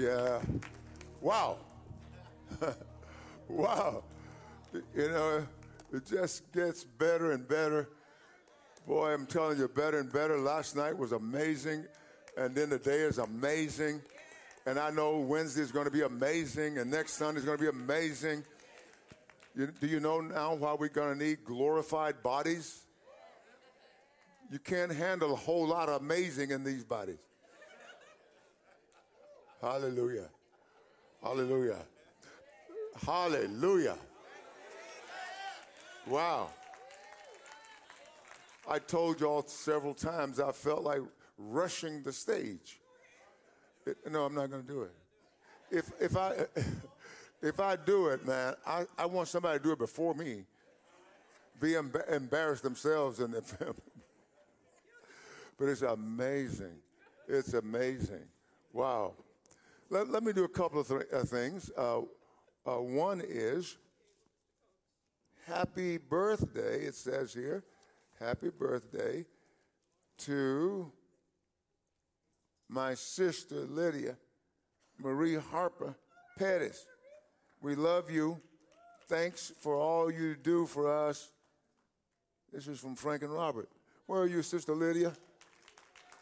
Yeah. Wow. wow. You know, it just gets better and better. Boy, I'm telling you, better and better. Last night was amazing, and then the day is amazing. And I know Wednesday is going to be amazing, and next Sunday is going to be amazing. You, do you know now why we're going to need glorified bodies? You can't handle a whole lot of amazing in these bodies. Hallelujah. Hallelujah. Hallelujah. Wow. I told y'all several times I felt like rushing the stage. It- no, I'm not going to do it. If, if, I, if I do it, man, I, I want somebody to do it before me. Be emba- embarrassed themselves and their family. But it's amazing. It's amazing. Wow. Let, let me do a couple of th- uh, things. Uh, uh, one is happy birthday, it says here. Happy birthday to my sister Lydia Marie Harper Pettis. We love you. Thanks for all you do for us. This is from Frank and Robert. Where are you, Sister Lydia?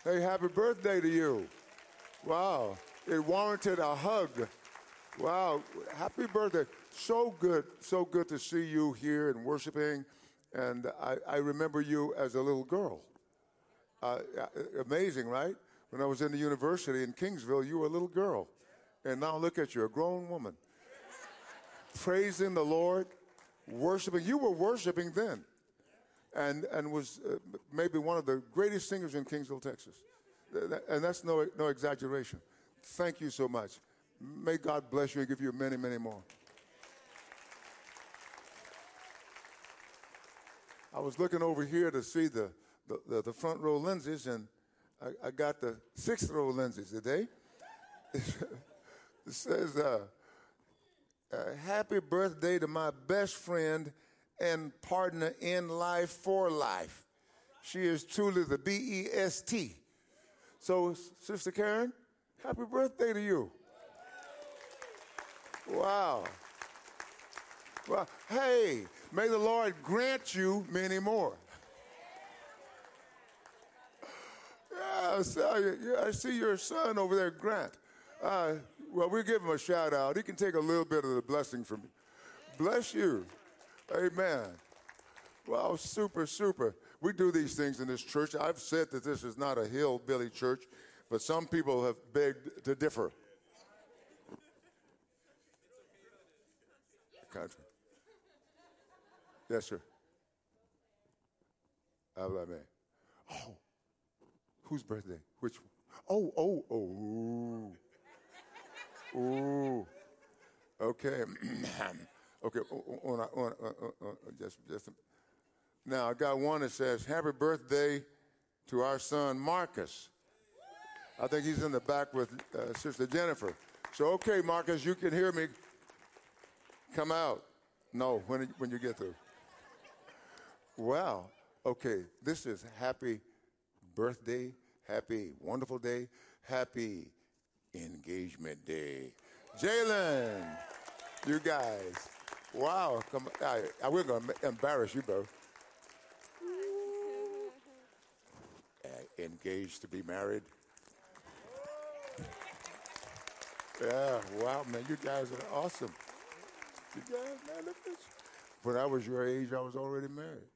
Hey, happy birthday to you. Wow. It warranted a hug. Wow. Happy birthday. So good, so good to see you here and worshiping. And I, I remember you as a little girl. Uh, uh, amazing, right? When I was in the university in Kingsville, you were a little girl. And now look at you, a grown woman. Praising the Lord, worshiping. You were worshiping then. And, and was uh, maybe one of the greatest singers in Kingsville, Texas. And that's no, no exaggeration. Thank you so much. May God bless you and give you many, many more. I was looking over here to see the, the, the, the front row lenses, and I, I got the sixth row lenses today. it says, uh, uh, Happy birthday to my best friend and partner in life for life. She is truly the B E S T. So, Sister Karen, happy birthday to you. Wow. Well, hey, may the Lord grant you many more. Yeah, I see, your son over there, Grant. Uh, well, we'll give him a shout out. He can take a little bit of the blessing from you. Bless you. Amen. Well, super, super. We do these things in this church. I've said that this is not a hillbilly church, but some people have begged to differ. Yes, sir. Háblame. Oh, whose birthday? Which one? Oh, oh, oh. Ooh. Okay. okay. o- o- Una, una, uh, uh, uh, just, just. Now, I got one that says, Happy birthday to our son, Marcus. I think he's in the back with uh, Sister Jennifer. So, okay, Marcus, you can hear me. Come out. No, when, when you get through. Wow. Okay, this is happy birthday, happy wonderful day, happy engagement day. Jalen, you guys. Wow. Come, I, I we're going to embarrass you, bro. Uh, engaged to be married. Yeah, wow, man, you guys are awesome. You guys, man, look at you. When I was your age, I was already married.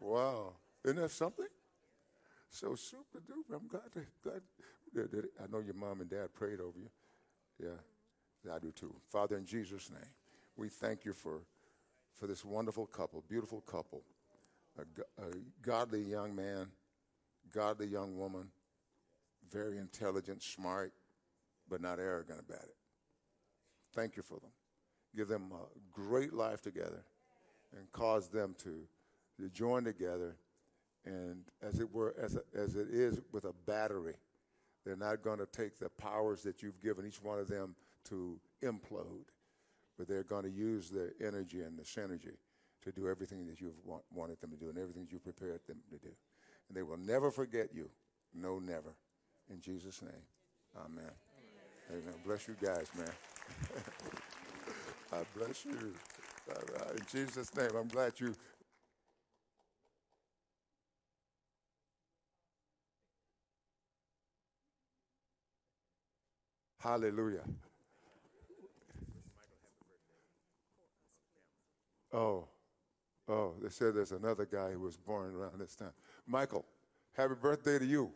wow, isn't that something? So super duper. I'm glad to, glad. that- that- I know your mom and dad prayed over you. Yeah, I do too. Father, in Jesus' name, we thank you for, for this wonderful couple, beautiful couple, a, a godly young man, godly young woman, very intelligent, smart, but not arrogant about it. Thank you for them. Give them a great life together and cause them to, to join together and as it were, as, a, as it is with a battery, they're not going to take the powers that you've given each one of them to implode, but they're going to use their energy and the synergy to do everything that you've want, wanted them to do and everything that you prepared them to do. And they will never forget you. No, never. In Jesus' name, amen. Amen. Bless you guys, man. I bless you. In Jesus' name, I'm glad you. Hallelujah. Oh, oh, they said there's another guy who was born around this time. Michael, happy birthday to you.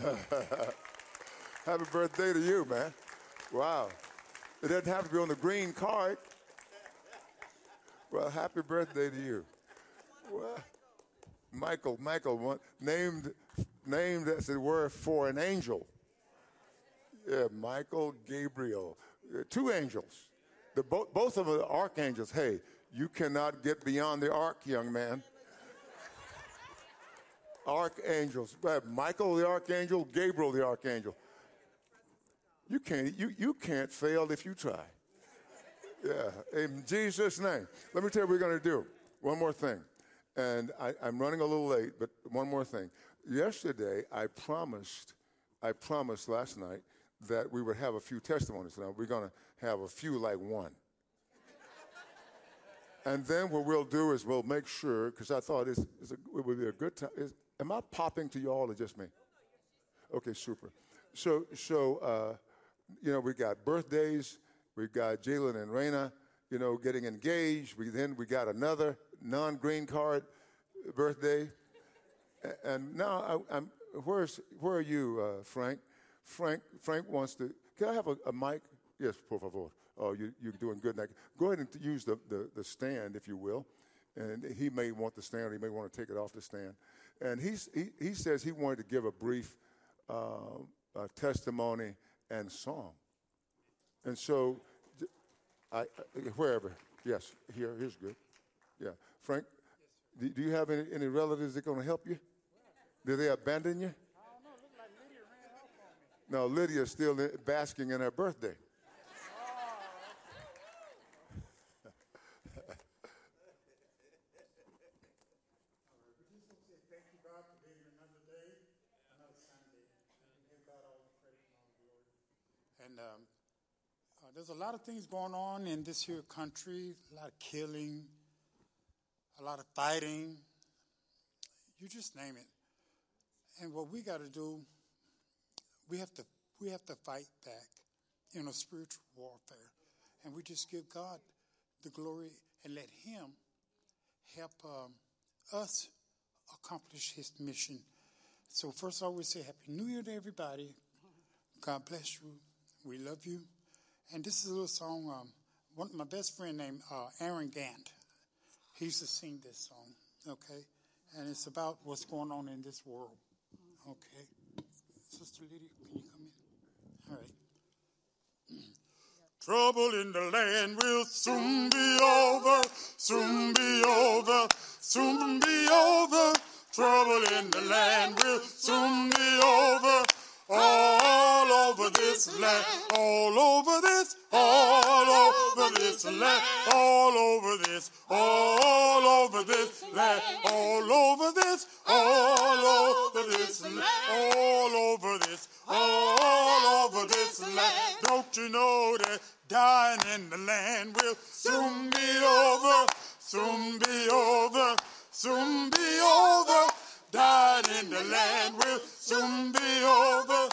happy birthday to you, man. Wow. It doesn't have to be on the green card. Well, happy birthday to you. Well, Michael, Michael, named, named as it were for an angel. Yeah, Michael Gabriel. Uh, two angels. The, bo- both of them are archangels. Hey, you cannot get beyond the ark, young man. Archangels. Michael the archangel, Gabriel the archangel. You can't, you, you can't fail if you try. Yeah, in Jesus' name. Let me tell you what we're going to do. One more thing. And I, I'm running a little late, but one more thing. Yesterday, I promised, I promised last night that we would have a few testimonies. Now, we're going to have a few like one. and then what we'll do is we'll make sure, because I thought it's, it's a, it would be a good time. Am I popping to you all or just me? Okay, super. So, so uh, you know, we got birthdays. We've got Jalen and Raina, you know, getting engaged. We then we got another non-green card birthday, and now I, I'm. Where's where are you, uh, Frank? Frank Frank wants to. Can I have a, a mic? Yes, por favor. Oh, you, you're doing good. Now, go ahead and use the, the, the stand, if you will. And he may want the stand, or he may want to take it off the stand. And he's, he, he says he wanted to give a brief uh, uh, testimony and song. And so, I, I- wherever, yes, here, here's good. Yeah, Frank, do, do you have any, any relatives that are going to help you? Did they abandon you? No, Lydia's still basking in her birthday. Thank you, God, for being here another day, another Sunday. And give God all the praise and all the glory. And um, uh, there's a lot of things going on in this here country, a lot of killing, a lot of fighting. You just name it. And what we got to do, we have to we have to fight back, you know, spiritual warfare, and we just give God the glory and let Him help um, us accomplish His mission. So first, I would say Happy New Year to everybody. God bless you. We love you. And this is a little song. Um, one my best friend named uh, Aaron Gant. He used to sing this song. Okay, and it's about what's going on in this world. Okay, Sister Lydia, can you come in? All right. Trouble in the land will soon be over, soon be over, soon be over. Trouble in the land will soon be over. All over this land, all over this, all over this land, all over this, all over this land, all over this, all over this land, all over this, all over this land. Don't you know that dying in the land will soon be over, soon be over, soon be over. Dying in the land will soon be over.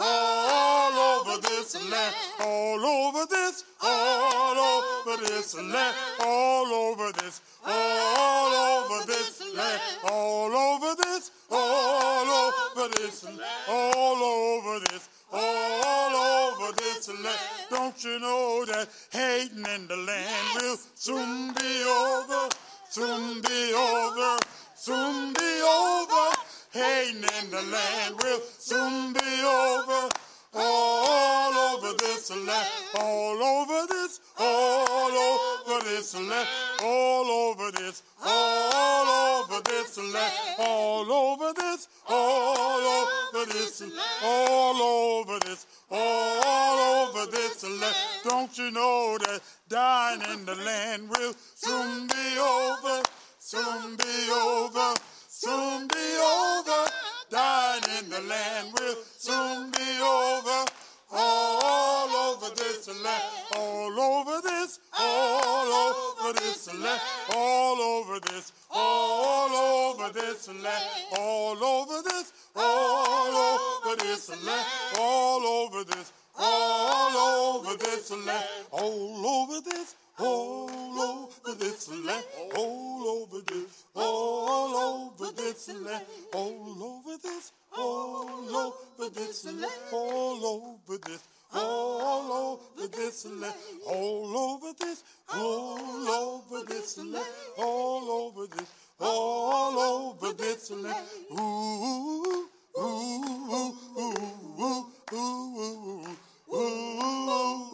All over this land, all over this, all over this land, all over this, all over this land, all over this, all over this land, all over this, all over this land. Don't you know that hating in the land will soon be over, soon be over, soon be over. Hating in the land will soon be over. All over this land, all over this, all over this land, all over this, all over this land, all over this, all over this, all over this, all over this land. Don't you know that dying in the land will soon be over, soon be over, soon be over. Dying in the land will soon be over. All over this land, all over this, all over this land, all over this, all over this land, all over this, all over this land, all over this, all over this land, all over this, all over this land, all over this, all over this land, all over this, all over this land, all over this, all over this land, all over this, all over this land, all over this, all over this land. Ooh, ooh, ooh, ooh, ooh, ooh, ooh,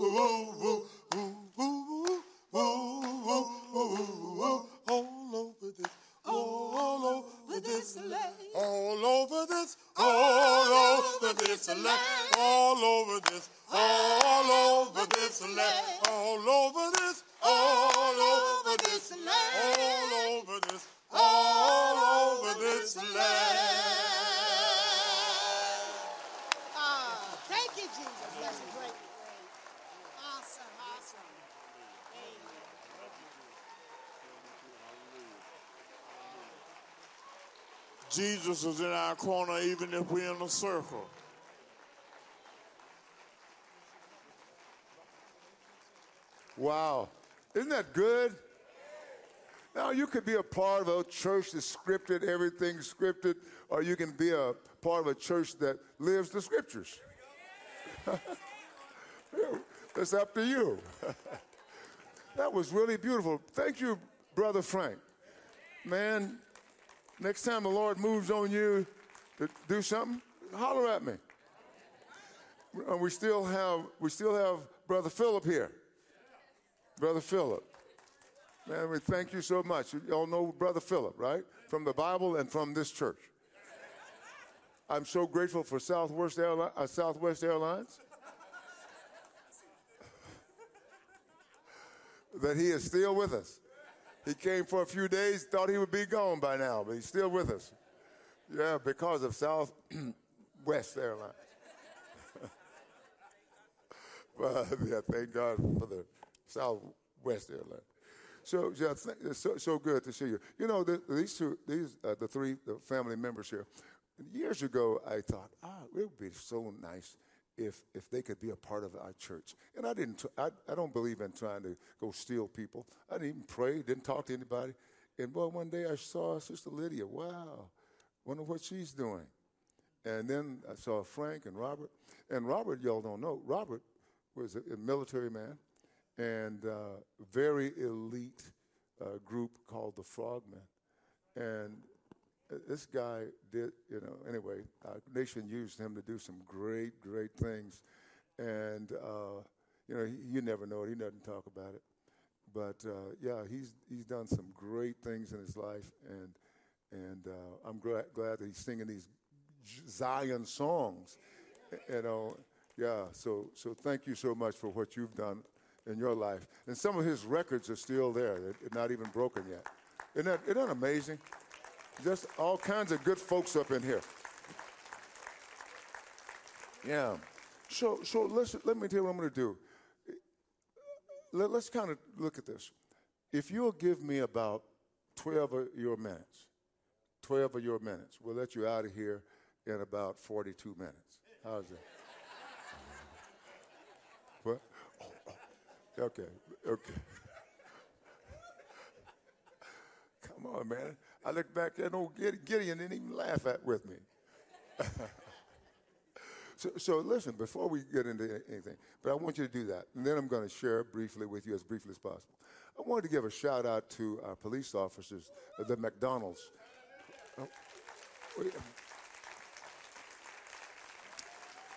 ooh, ooh, this land, all over this, all over this land, all over this, all over this land, all over this, all over this land, all over this, all over this land. Ah, thank you, Jesus. That's a great word. Awesome, awesome. Amen. Jesus is in our corner even if we're in a circle. Wow. Isn't that good? Now, you could be a part of a church that's scripted, everything's scripted, or you can be a part of a church that lives the scriptures. it's up to you. that was really beautiful. Thank you, Brother Frank. Man, next time the Lord moves on you to do something, holler at me. Uh, We still have we still have Brother Philip here. Brother Philip. Man, we thank you so much. You all know Brother Philip, right? From the Bible and from this church. I'm so grateful for Southwest, Airli- uh, Southwest Airlines that he is still with us. He came for a few days, thought he would be gone by now, but he's still with us. Yeah, because of Southwest Airlines. But yeah, thank God for the Southwest Airlines. So, yeah, it's so, so good to see you. You know, the, these two, these uh, the three the family members here. Years ago, I thought, ah, it would be so nice if if they could be a part of our church. And I didn't. I, I don't believe in trying to go steal people. I didn't even pray. Didn't talk to anybody. And boy, one day I saw Sister Lydia. Wow, wonder what she's doing. And then I saw Frank and Robert. And Robert, y'all don't know, Robert was a, a military man and uh, very elite uh, group called the Frogmen. And this guy did, you know, anyway, our nation used him to do some great, great things. And, uh, you know, he, you never know it. He doesn't talk about it. But uh, yeah, he's he's done some great things in his life, and and uh, I'm glad glad that he's singing these Zion songs. You know, yeah. So so thank you so much for what you've done in your life. And some of his records are still there; they're not even broken yet. Isn't that isn't that amazing? Just all kinds of good folks up in here. Yeah. So so let's let me tell you what I'm going to do let, us kind of look at this. If you'll give me about 12 of your minutes, 12 of your minutes, we'll let you out of here in about 42 minutes. How's that? what? Oh, oh. Okay, okay. Come on, man. I look back there, old Gideon didn't even laugh at with me. So, so listen, before we get into anything, but I want you to do that. And then I'm going to share briefly with you, as briefly as possible. I wanted to give a shout out to our police officers uh, the McDonald's. Oh.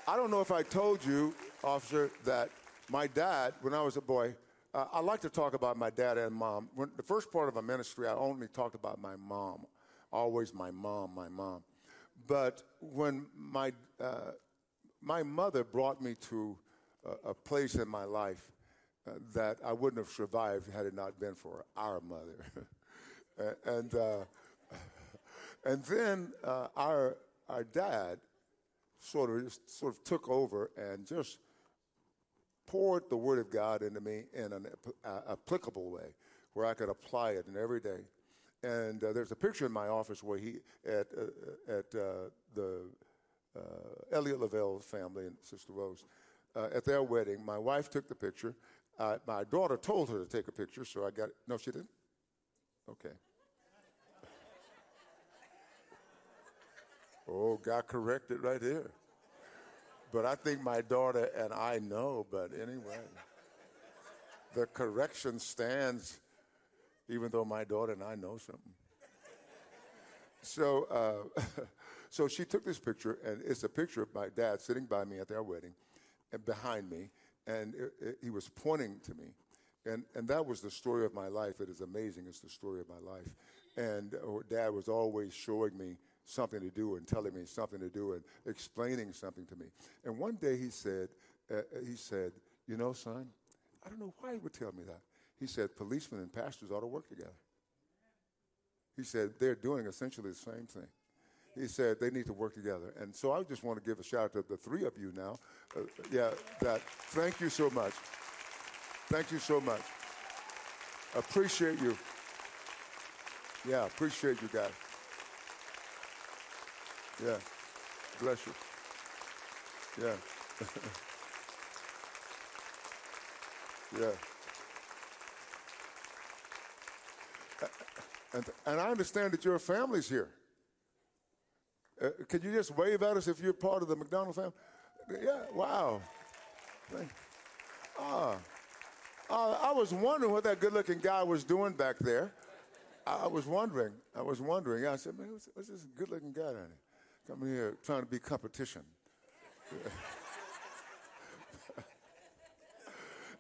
I don't know if I told you, officer, that my dad, when I was a boy, uh, I like to talk about my dad and mom. When the first part of my ministry, I only talked about my mom, always my mom, my mom. But when my uh, my mother brought me to a, a place in my life uh, that I wouldn't have survived had it not been for our mother, and uh, and then uh, our our dad sort of sort of took over and just poured the Word of God into me in an uh, applicable way, where I could apply it in every day. And uh, there's a picture in my office where he at uh, at uh, the uh, Elliot Lavelle family and Sister Rose uh, at their wedding. My wife took the picture. my daughter told her to take a picture, so I got. No, she didn't. Okay. Oh, got corrected right here. But I think my daughter and I know, but anyway. The correction stands, even though my daughter and I know something. So, uh, so she took this picture, and it's a picture of my dad sitting by me at their wedding, and behind me, and it, it, he was pointing to me, and and that was the story of my life. It is amazing. It's the story of my life, and uh, Dad was always showing me something to do and telling me something to do and explaining something to me. And one day he said, uh, he said, you know, son, I don't know why he would tell me that. He said, policemen and pastors ought to work together. He said, they're doing essentially the same thing. He said, they need to work together. And so I just want to give a shout out to the three of you now. Uh, yeah, that, thank you so much. Thank you so much. Appreciate you. Yeah, appreciate you guys. Yeah. Bless you. Yeah. yeah. And, and I understand that your family's here. Uh, could you just wave at us if you're part of the McDonald family? Yeah, wow. Ah, uh, I was wondering what that good looking guy was doing back there. I was wondering. I was wondering. I said, man, what's, what's this good looking guy down there? Coming here trying to be competition.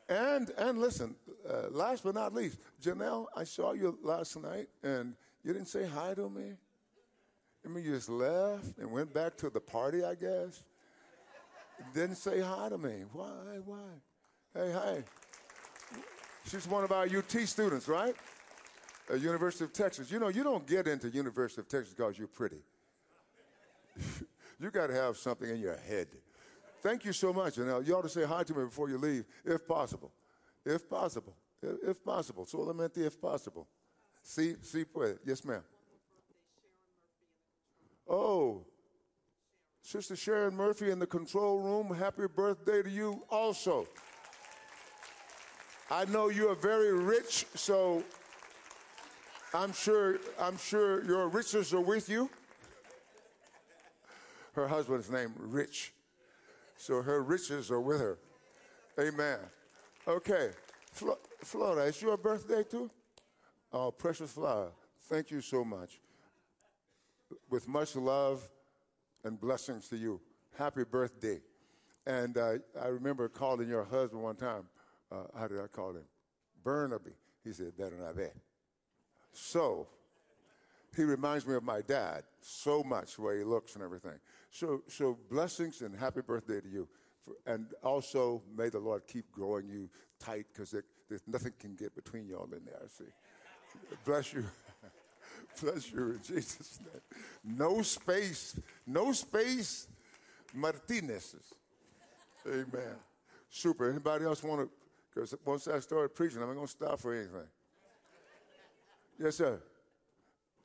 and and listen, uh, last but not least, Janelle, I saw you last night, and you didn't say hi to me. I mean, you just left and went back to the party, I guess. Didn't say hi to me. Why? Why? Hey, hi. She's one of our UT students, right? At University of Texas. You know, you don't get into University of Texas because you're pretty. you got to have something in your head. Thank you so much. And now you ought to say hi to me before you leave, if possible. If possible. If, possible. Solamente if possible. See, see, puede. Yes, ma'am. Oh, Sister Sharon Murphy in the control room, happy birthday to you also. I know you are very rich, so I'm sure I'm sure your riches are with you her husband's name Rich. So her riches are with her. Amen. Okay. Flo- Flora, it's your birthday too? Oh, precious flower. Thank you so much. With much love and blessings to you. Happy birthday. And uh, I remember calling your husband one time. Uh, how did I call him? Burnaby. He said, better not that. So, he reminds me of my dad so much, the way he looks and everything. So, so blessings and happy birthday to you. For, and also, may the Lord keep growing you tight because there's nothing can get between y'all in there, see. Bless you. Bless you in Jesus' name. No space, no space, Martinez's. Amen. Super. Anybody else want to? Because once I started preaching, I'm not going to stop for anything. Yes, sir.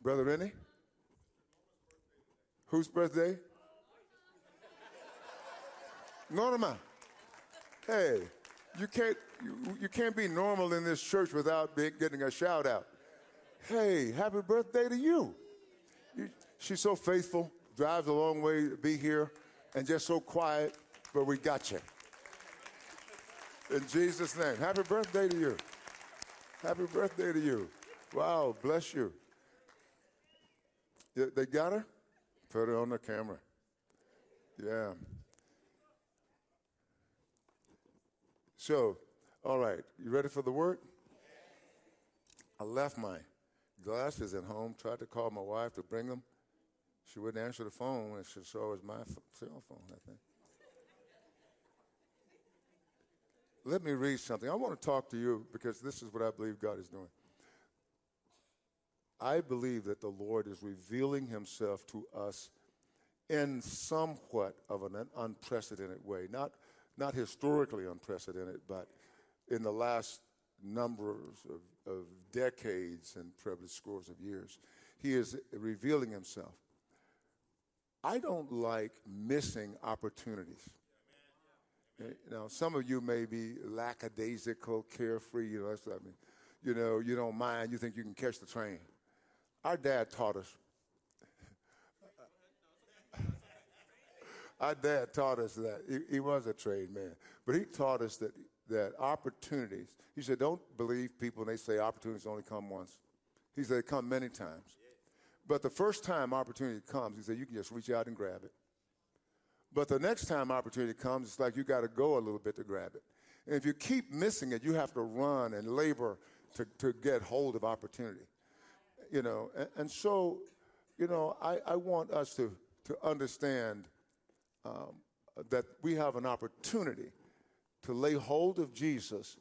Brother Rennie? Whose birthday? Norma. Hey, you can't, you, you can't be normal in this church without being, getting a shout out. Hey, happy birthday to you. you. She's so faithful, drives a long way to be here, and just so quiet, but we got you. In Jesus' name, happy birthday to you. Happy birthday to you. Wow, bless you. They got her? Put her on the camera. Yeah. So, All right, you ready for the word? I left my glasses at home, tried to call my wife to bring them. She wouldn't answer the phone, and she saw it was my cell phone, I think. Let me read something. I want to talk to you because this is what I believe God is doing. I believe that the Lord is revealing himself to us in somewhat of an unprecedented way. Not, not historically unprecedented, but in the last numbers of, of decades and probably scores of years. He is revealing himself. I don't like missing opportunities. Now, some of you may be lackadaisical, carefree. You know, I mean. You know, you don't mind. You think you can catch the train. Our dad taught us. Our dad taught us that he, he was a trade man, but he taught us that that opportunities. He said, "Don't believe people when they say opportunities only come once." He said, "They come many times." But the first time opportunity comes, he said, you can just reach out and grab it. But the next time opportunity comes, it's like you got to go a little bit to grab it. And if you keep missing it, you have to run and labor to, to get hold of opportunity. You know, and, and so, you know, I, I want us to, to understand um, that we have an opportunity to lay hold of Jesus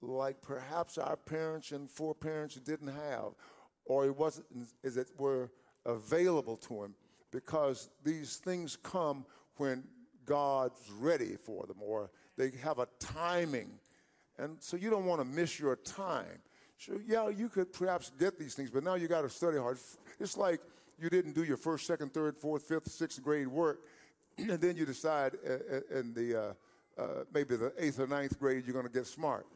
like perhaps our parents and foreparents didn't have, or it wasn't as it were available to him, because these things come when God's ready for them, or they have a timing. And so you don't want to miss your time. So, yeah, you could perhaps get these things, but now you got to study hard. It's like you didn't do your first, second, third, fourth, fifth, sixth grade work, and then you decide uh, uh, in the uh, uh, maybe the eighth or ninth grade you're going to get smart.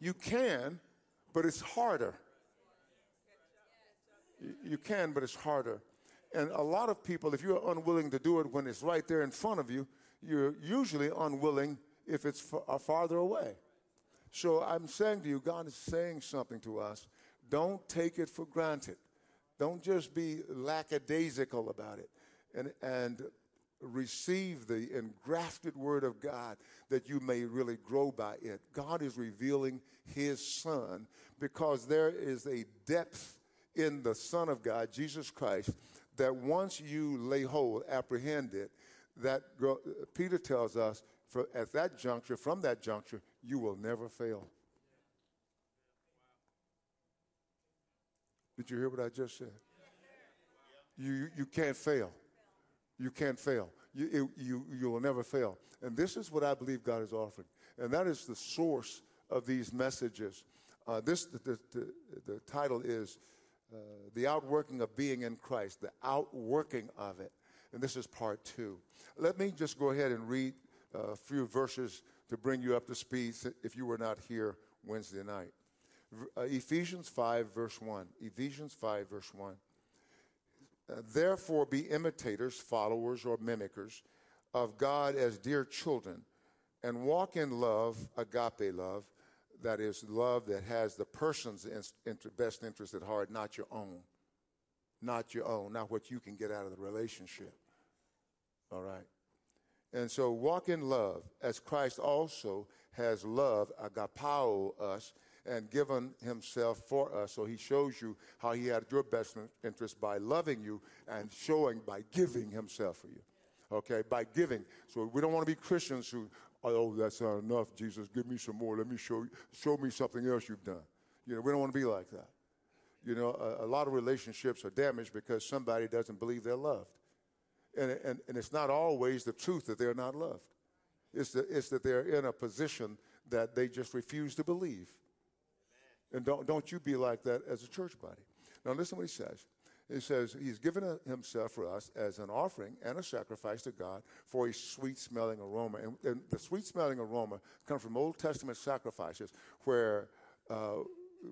You can, but it's harder. You- can, but it's harder. And a lot of people, if you're unwilling to do it when it's right there in front of you, you're usually unwilling if it's uh, farther away. So I'm saying to you, God is saying something to us. Don't take it for granted. Don't just be lackadaisical about it. And, and receive the engrafted word of God that you may really grow by it. God is revealing his son because there is a depth in the Son of God, Jesus Christ, that once you lay hold, apprehend it, that Peter tells us at that juncture, from that juncture, you will never fail. Did you hear what I just said? You, you can't fail. You can't fail. You, you, you will never fail. And this is what I believe God is offering. And that is the source of these messages. Uh, this, the, the, the, the title is uh, The Outworking of Being in Christ, the outworking of it. And this is part two. Let me just go ahead and read uh, a few verses to bring you up to speed if you were not here Wednesday night. Uh, Ephesians 5, verse 1. Ephesians 5, verse 1. Uh, Therefore, be imitators, followers, or mimickers of God as dear children, and walk in love, agape love, that is, love that has the person's best interest at heart, not your own. Not your own, not what you can get out of the relationship. All right? And so walk in love as Christ also has loved, agapao us, and given himself for us. So he shows you how he had your best interest by loving you and showing by giving himself for you. Okay, by giving. So we don't want to be Christians who, oh, that's not enough, Jesus, give me some more. Let me show you, show me something else you've done. You know, we don't want to be like that. You know, a, a lot of relationships are damaged because somebody doesn't believe they're loved. And, and, and it's not always the truth that they're not loved. It's, the, it's that they're in a position that they just refuse to believe. And don't, don't you be like that as a church body. Now, listen what he says. He says, He's given Himself for us as an offering and a sacrifice to God for a sweet smelling aroma. And, and the sweet smelling aroma comes from Old Testament sacrifices where uh,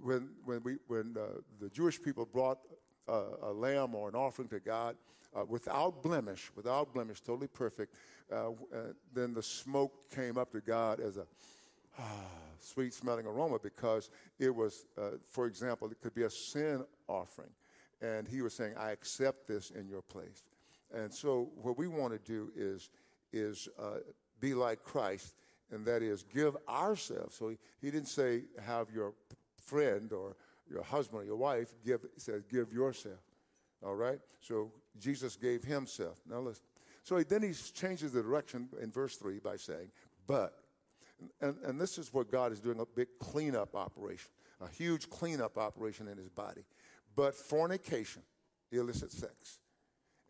when, when, we, when uh, the Jewish people brought a lamb or an offering to God uh, without blemish, without blemish, totally perfect, uh, uh, then the smoke came up to God as a sweet smelling aroma because it was, uh, for example, it could be a sin offering. And he was saying, I accept this in your place. And so what we want to do is, is uh, be like Christ and that is give ourselves. So he, he didn't say have your friend or your husband or your wife give. He says give yourself. All right. So Jesus gave himself. Now listen. So he, then he changes the direction in verse three by saying, "But," and, and this is what God is doing a big cleanup operation, a huge cleanup operation in his body. But fornication, illicit sex,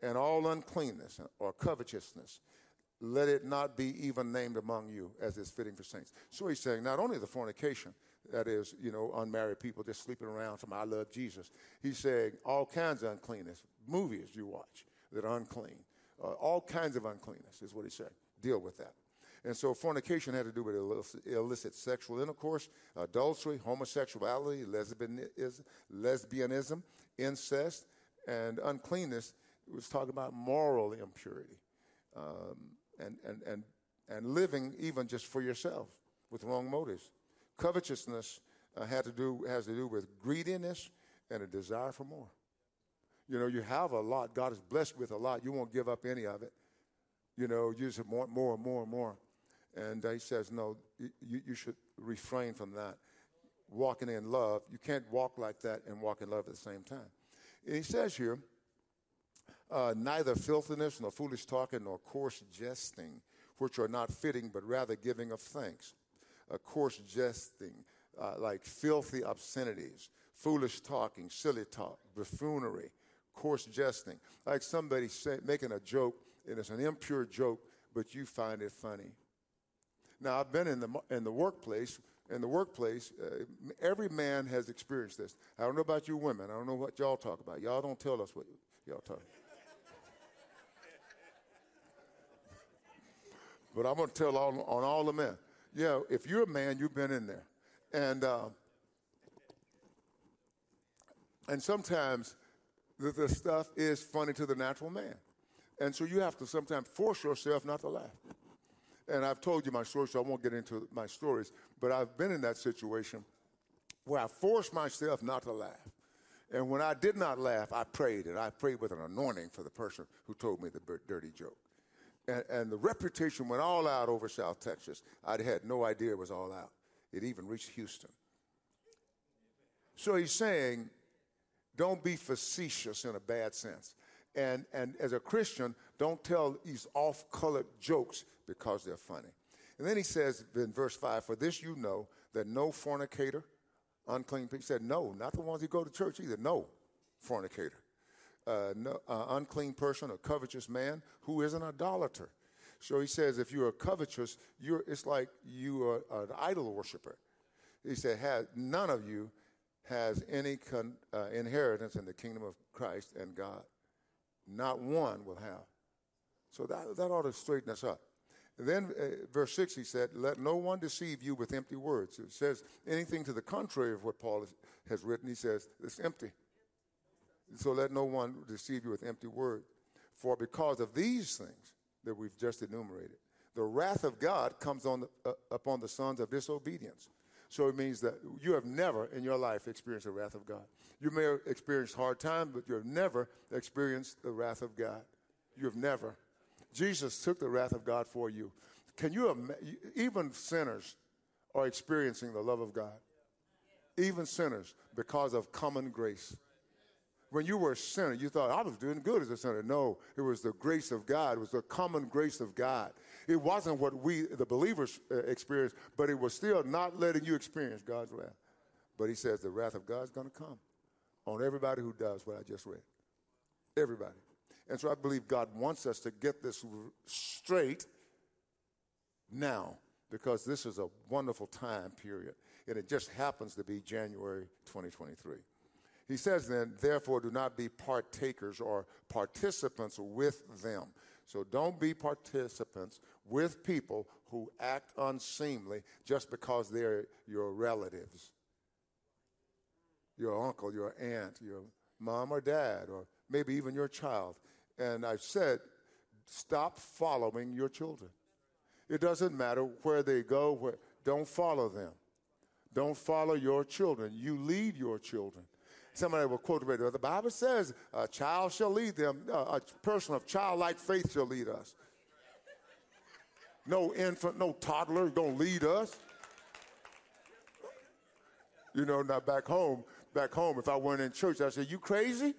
and all uncleanness or covetousness, let it not be even named among you as is fitting for saints. So he's saying not only the fornication, that is, you know, unmarried people just sleeping around from I love Jesus. He's saying all kinds of uncleanness, movies you watch that are unclean, uh, all kinds of uncleanness is what he's saying. Deal with that. And so fornication had to do with illicit, sexual intercourse, adultery, homosexuality, lesbianism, lesbianism, incest, and uncleanness. It was talking about moral impurity um, and, and, and, and living even just for yourself with wrong motives. Covetousness uh, had to do, has to do with greediness and a desire for more. You know, you have a lot. God is blessed with a lot. You won't give up any of it. You know, you just want more and more and more. And he says, no, you, you should refrain from that. Walking in love, you can't walk like that and walk in love at the same time. And he says here, uh, neither filthiness, nor foolish talking, nor coarse jesting, which are not fitting, but rather giving of thanks. Uh, coarse jesting, uh, like filthy obscenities, foolish talking, silly talk, buffoonery, coarse jesting. Like somebody say, making a joke, and it's an impure joke, but you find it funny. Now, I've been in the, in the workplace. In the workplace, uh, every man has experienced this. I don't know about you women. I don't know what y'all talk about. Y'all don't tell us what y'all talk but I'm going to tell all, on all the men. Yeah, if you're a man, you've been in there. And, uh, and sometimes the, the stuff is funny to the natural man. And so you have to sometimes force yourself not to laugh. And I've told you my story, so I won't get into my stories, but I've been in that situation where I forced myself not to laugh. And when I did not laugh, I prayed, and I prayed with an anointing for the person who told me the dirty joke. And, and the reputation went all out over South Texas. I'd had no idea it was all out. It even reached Houston. So he's saying, don't be facetious in a bad sense. And, and as a Christian, don't tell these off colored jokes because they're funny. And then he says in verse 5 For this you know that no fornicator, unclean people, said, No, not the ones who go to church either. No fornicator, uh, no, uh, unclean person, a covetous man who is an idolater. So he says, if you're a covetous, you're, it's like you are an idol worshiper. He said, has, none of you has any con, uh, inheritance in the kingdom of Christ and God. Not one will have. So that, that ought to straighten us up. And then uh, verse 6, he said, Let no one deceive you with empty words. It says anything to the contrary of what Paul has, written. He says, It's empty. So let no one deceive you with empty words. For because of these things that we've just enumerated, the wrath of God comes on the, uh, upon the sons of disobedience. So it means that you have never in your life experienced the wrath of God. You may have experienced hard times, but you have never experienced the wrath of God. You have never. Jesus took the wrath of God for you. Can you even sinners are experiencing the love of God? Even sinners because of common grace. When you were a sinner, you thought, I was doing good as a sinner. No, it was the grace of God. It was the common grace of God. It wasn't what we, the believers, uh, experienced, but it was still not letting you experience God's wrath. But he says the wrath of God is going to come on everybody who does what I just read. Everybody. And so I believe God wants us to get this straight now because this is a wonderful time period. And it just happens to be January 2023. He says then, therefore, do not be partakers or participants with them. So don't be participants with people who act unseemly just because they're your relatives your uncle, your aunt, your mom or dad, or maybe even your child. And I've said, stop following your children. It doesn't matter where they go, where, don't follow them. Don't follow your children. You lead your children. Somebody will quote right The Bible says, a child shall lead them, uh, a person of childlike faith shall lead us. No infant, no toddler to lead us. You know, now back home, back home, if I weren't in church, I'd say, You crazy?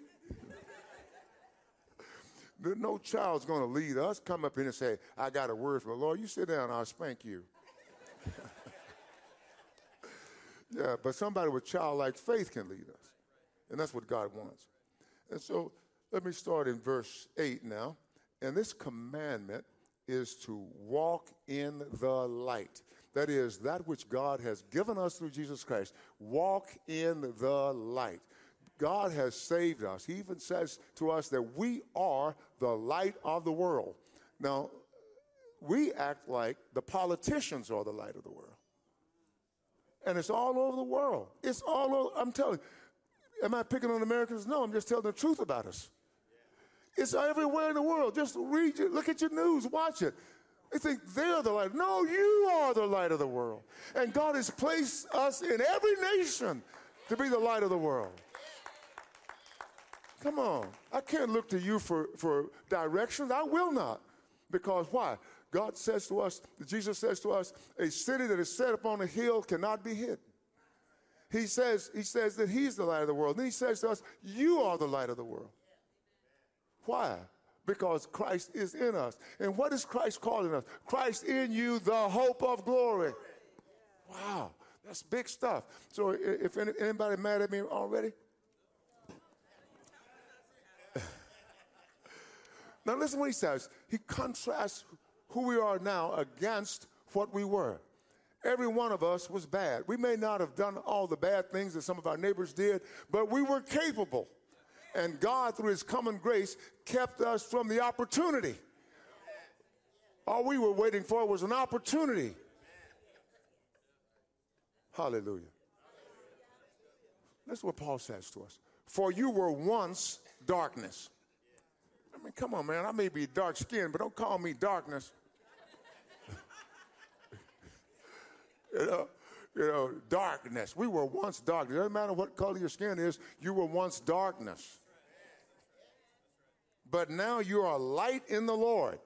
No child's going to lead us. Come up here and say, I got a word from the Lord. You sit down, I'll spank you. yeah, but somebody with childlike faith can lead us. And that's what God wants. And so let me start in verse 8 now. And this commandment is to walk in the light. That is, that which God has given us through Jesus Christ. Walk in the light. God has saved us. He even says to us that we are the light of the world. Now, we act like the politicians are the light of the world. And it's all over the world. It's all over. I'm telling you. Am I picking on Americans? No, I'm just telling the truth about us. It's everywhere in the world. Just read it, look at your news, watch it. They think they're the light. No, you are the light of the world. And God has placed us in every nation to be the light of the world. Come on. I can't look to you for, for directions. I will not. Because why? God says to us, Jesus says to us, a city that is set upon a hill cannot be hid. He says, he says that he's the light of the world. Then he says to us, you are the light of the world. Why? Because Christ is in us. And what is Christ calling us? Christ in you, the hope of glory. Wow, that's big stuff. So if anybody mad at me already, Now, listen what he says. He contrasts who we are now against what we were. Every one of us was bad. We may not have done all the bad things that some of our neighbors did, but we were capable. And God, through his common grace, kept us from the opportunity. All we were waiting for was an opportunity. Hallelujah. That's what Paul says to us. For you were once darkness. I mean, come on, man. I may be dark skinned, but don't call me darkness. you know, you know, darkness. We were once darkness. It doesn't matter what color your skin is, you were once darkness. But now you are light in the Lord.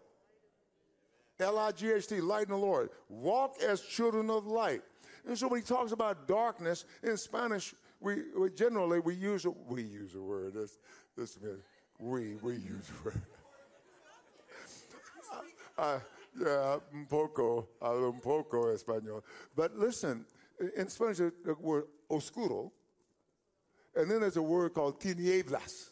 L I G H T, light in the Lord. Walk as children of light. And so when he talks about darkness in Spanish, we, we generally we use a, we use a word. This this we, we use word. uh, yeah, un poco, un poco español. But listen, in Spanish, the word oscuro, and then there's a word called tinieblas.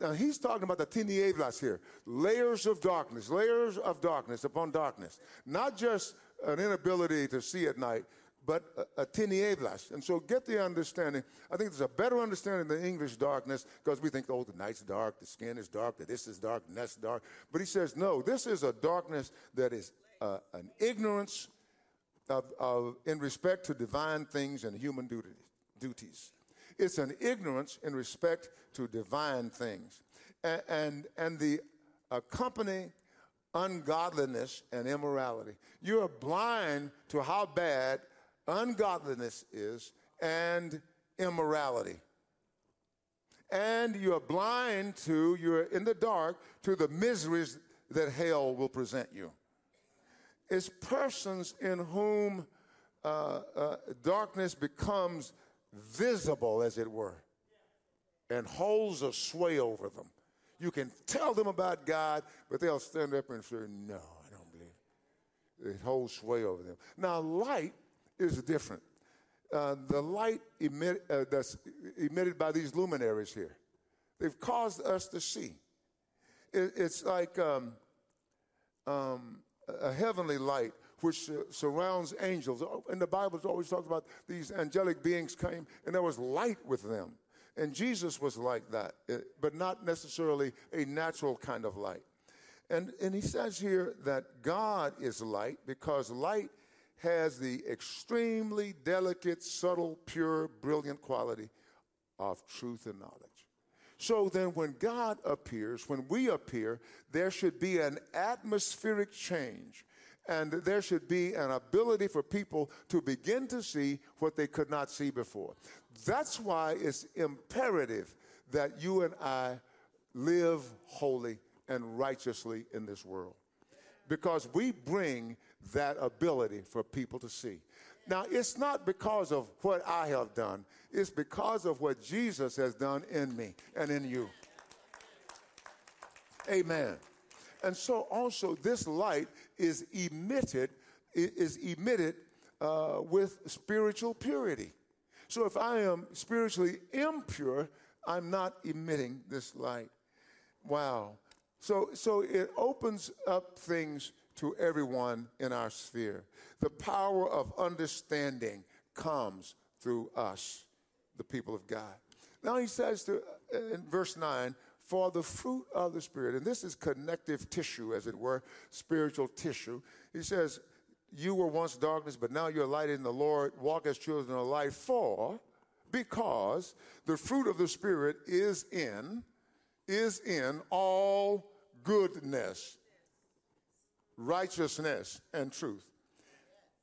Now, he's talking about the tinieblas here layers of darkness, layers of darkness upon darkness. Not just an inability to see at night, but a, tinieblas. And so get the understanding. I think there's a better understanding than English darkness because we think, oh, the night's dark, the skin is dark, that this is dark, and that's dark. But he says, no, this is a darkness that is uh, an ignorance of, of, in respect to divine things and human duties. duties. It's an ignorance in respect to divine things. And, and, and the accompanying ungodliness and immorality. You are blind to how bad ungodliness is, and immorality. And you're blind to, you're in the dark to the miseries that hell will present you. It's persons in whom uh, uh, darkness becomes visible, as it were, and holds a sway over them. You can tell them about God, but they'll stand up and say, No, I don't believe. It holds sway over them. Now, light is different. Uh, the light emit, uh, that's emitted by these luminaries here, they've caused us to see. It, it's like um, um, a heavenly light which uh, surrounds angels. And the Bible, it always talks about these angelic beings came, and there was light with them. And Jesus was like that, uh, but not necessarily a natural kind of light. And, and he says here that God is light because light has the extremely delicate, subtle, pure, brilliant quality of truth and knowledge. So then, when God appears, when we appear, there should be an atmospheric change. And there should be an ability for people to begin to see what they could not see before. That's why it's imperative that you and I live holy and righteously in this world. because we bring that ability for people to see. Now, it's not because of what I have done, it's because of what Jesus has done in me and in you. Amen. And so also this light is emitted is emitted uh, with spiritual purity. So if I am spiritually impure, I'm not emitting this light. Wow. So so it opens up things to everyone in our sphere. The power of understanding comes through us, the people of God. Now he says to, uh, in verse 9, for the fruit of the Spirit, and this is connective tissue, as it were, spiritual tissue. He says, You were once darkness, but now you're light in the Lord. Walk as children of light, for because the fruit of the Spirit is in, is in all goodness, righteousness, and truth.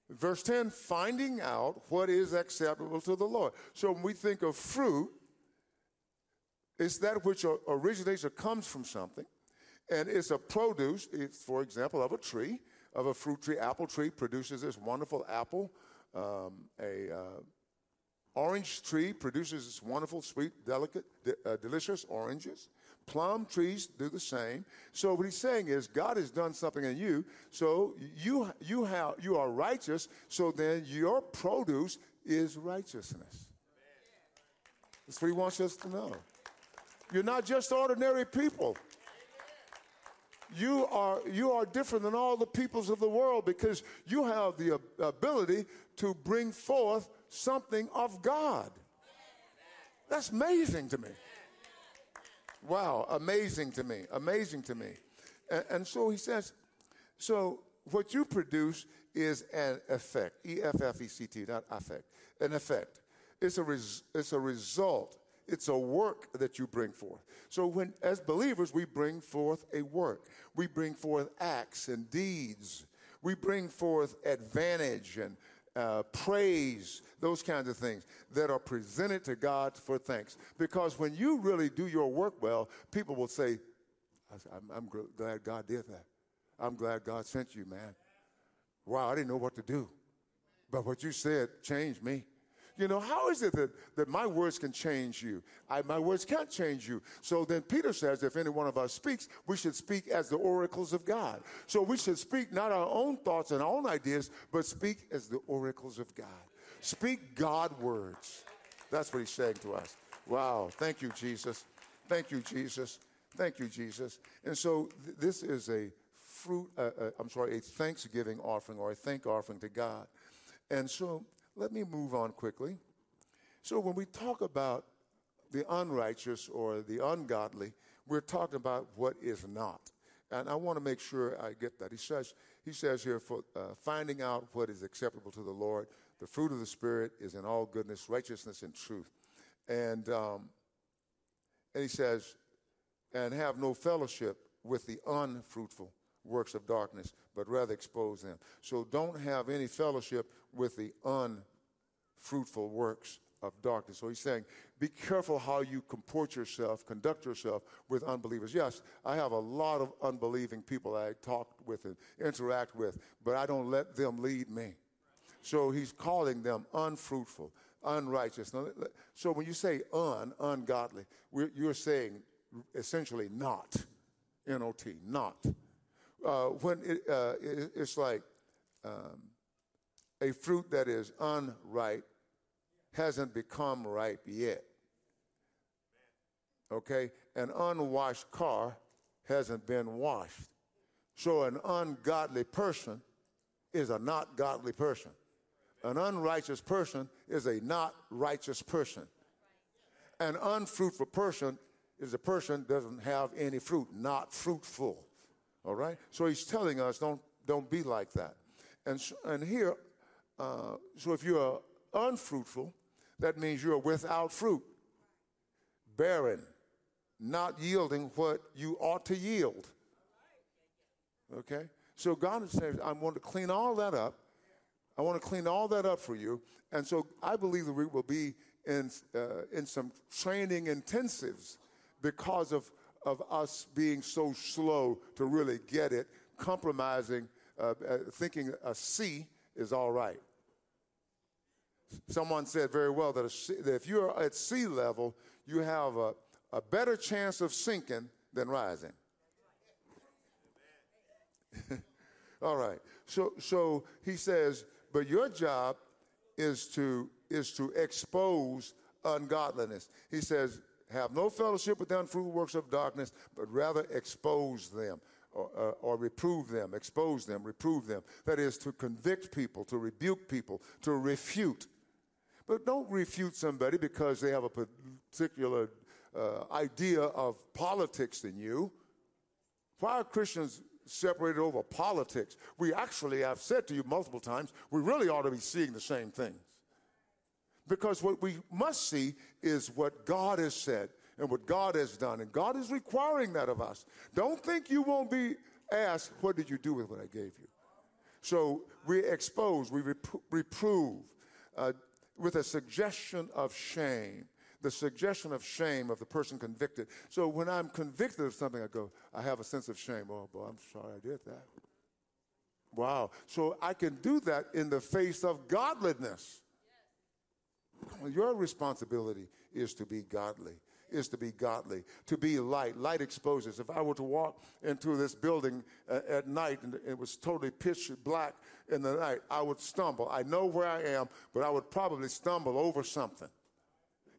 Verse 10, finding out what is acceptable to the Lord. So when we think of fruit, it's that which originates or comes from something, and it's a produce, it's, for example, of a tree, of a fruit tree. Apple tree produces this wonderful apple. Um, a uh, orange tree produces this wonderful, sweet, delicate, de- uh, delicious oranges. Plum trees do the same. So what he's saying is God has done something in you. So you you have you are righteous. So then your produce is righteousness. That's what he wants us to know. You're not just ordinary people. You are, you are different than all the peoples of the world because you have the ability to bring forth something of God. That's amazing to me. Wow, amazing to me, amazing to me. And, and so he says, so what you produce is an effect, E F F E C T, not affect, an effect. It's a, res, it's a result. It's a work that you bring forth. So when, as believers, we bring forth a work. We bring forth acts and deeds. We bring forth advantage and uh, praise, those kinds of things that are presented to God for thanks. Because when you really do your work well, people will say, I'm, I'm glad God did that. I'm glad God sent you, man. Wow, I didn't know what to do. But what you said changed me. You know, how is it that, that my words can change you? I, my words can't change you. So then Peter says, if any one of us speaks, we should speak as the oracles of God. So we should speak not our own thoughts and our own ideas, but speak as the oracles of God. Speak God words. That's what he's saying to us. Wow. Thank you, Jesus. Thank you, Jesus. Thank you, Jesus. And so th- this is a fruit, uh, uh, I'm sorry, a thanksgiving offering or a thank offering to God. And so let me move on quickly. So when we talk about the unrighteous or the ungodly, we're talking about what is not. And I want to make sure I get that. He says, he says here, for uh, finding out what is acceptable to the Lord, the fruit of the Spirit is in all goodness, righteousness, and truth. And, um, and he says, and have no fellowship with the unfruitful works of darkness, but rather expose them. So don't have any fellowship with the unfruitful works of darkness. So he's saying, be careful how you comport yourself, conduct yourself with unbelievers. Yes, I have a lot of unbelieving people I talk with and interact with, but I don't let them lead me. So he's calling them unfruitful, unrighteous. So when you say un, ungodly, you're saying essentially not, N-O-T, not. Uh, when it, uh, it, it's like um, a fruit that is unripe hasn't become ripe yet. Okay? An unwashed car hasn't been washed. So an ungodly person is a not godly person. An unrighteous person is a not righteous person. An unfruitful person is a person doesn't have any fruit, not fruitful. All right? So he's telling us don't don't be like that. And s- and here, uh, so if you're unfruitful, that means you're without fruit, barren, not yielding what you ought to yield. Okay? So God is saying, I want to clean all that up. I want to clean all that up for you. And so I believe that we will be in, uh, in some training intensives because of, of us being so slow to really get it, compromising, uh, uh, thinking a C is all right. Someone said very well that, that if you're at sea level, you have a, a better chance of sinking than rising. all right. So, so he says, but your job is to is to expose ungodliness. He says, have no fellowship with the unfruitful works of darkness, but rather expose them. Or, uh, or, reprove them, expose them, reprove them. That is to convict people, to rebuke people, to refute. But don't refute somebody because they have a particular uh, idea of politics than you. Why are Christians separated over politics? We actually, I've said to you multiple times, we really ought to be seeing the same things. Because what we must see is what God has said and what God has done. And God is requiring that of us. Don't think you won't be asked, What did you do with what I gave you? So we expose, we repro- reprove uh, with a suggestion of shame. The suggestion of shame of the person convicted. So when I'm convicted of something, I go, I have a sense of shame. Oh, boy, I'm sorry I did that. Wow. So I can do that in the face of godliness. Your responsibility is to be godly is to be godly, to be light. Light exposes. If I were to walk into this building uh, at night and it was totally pitch black in the night, I would stumble. I know where I am, but I would probably stumble over something.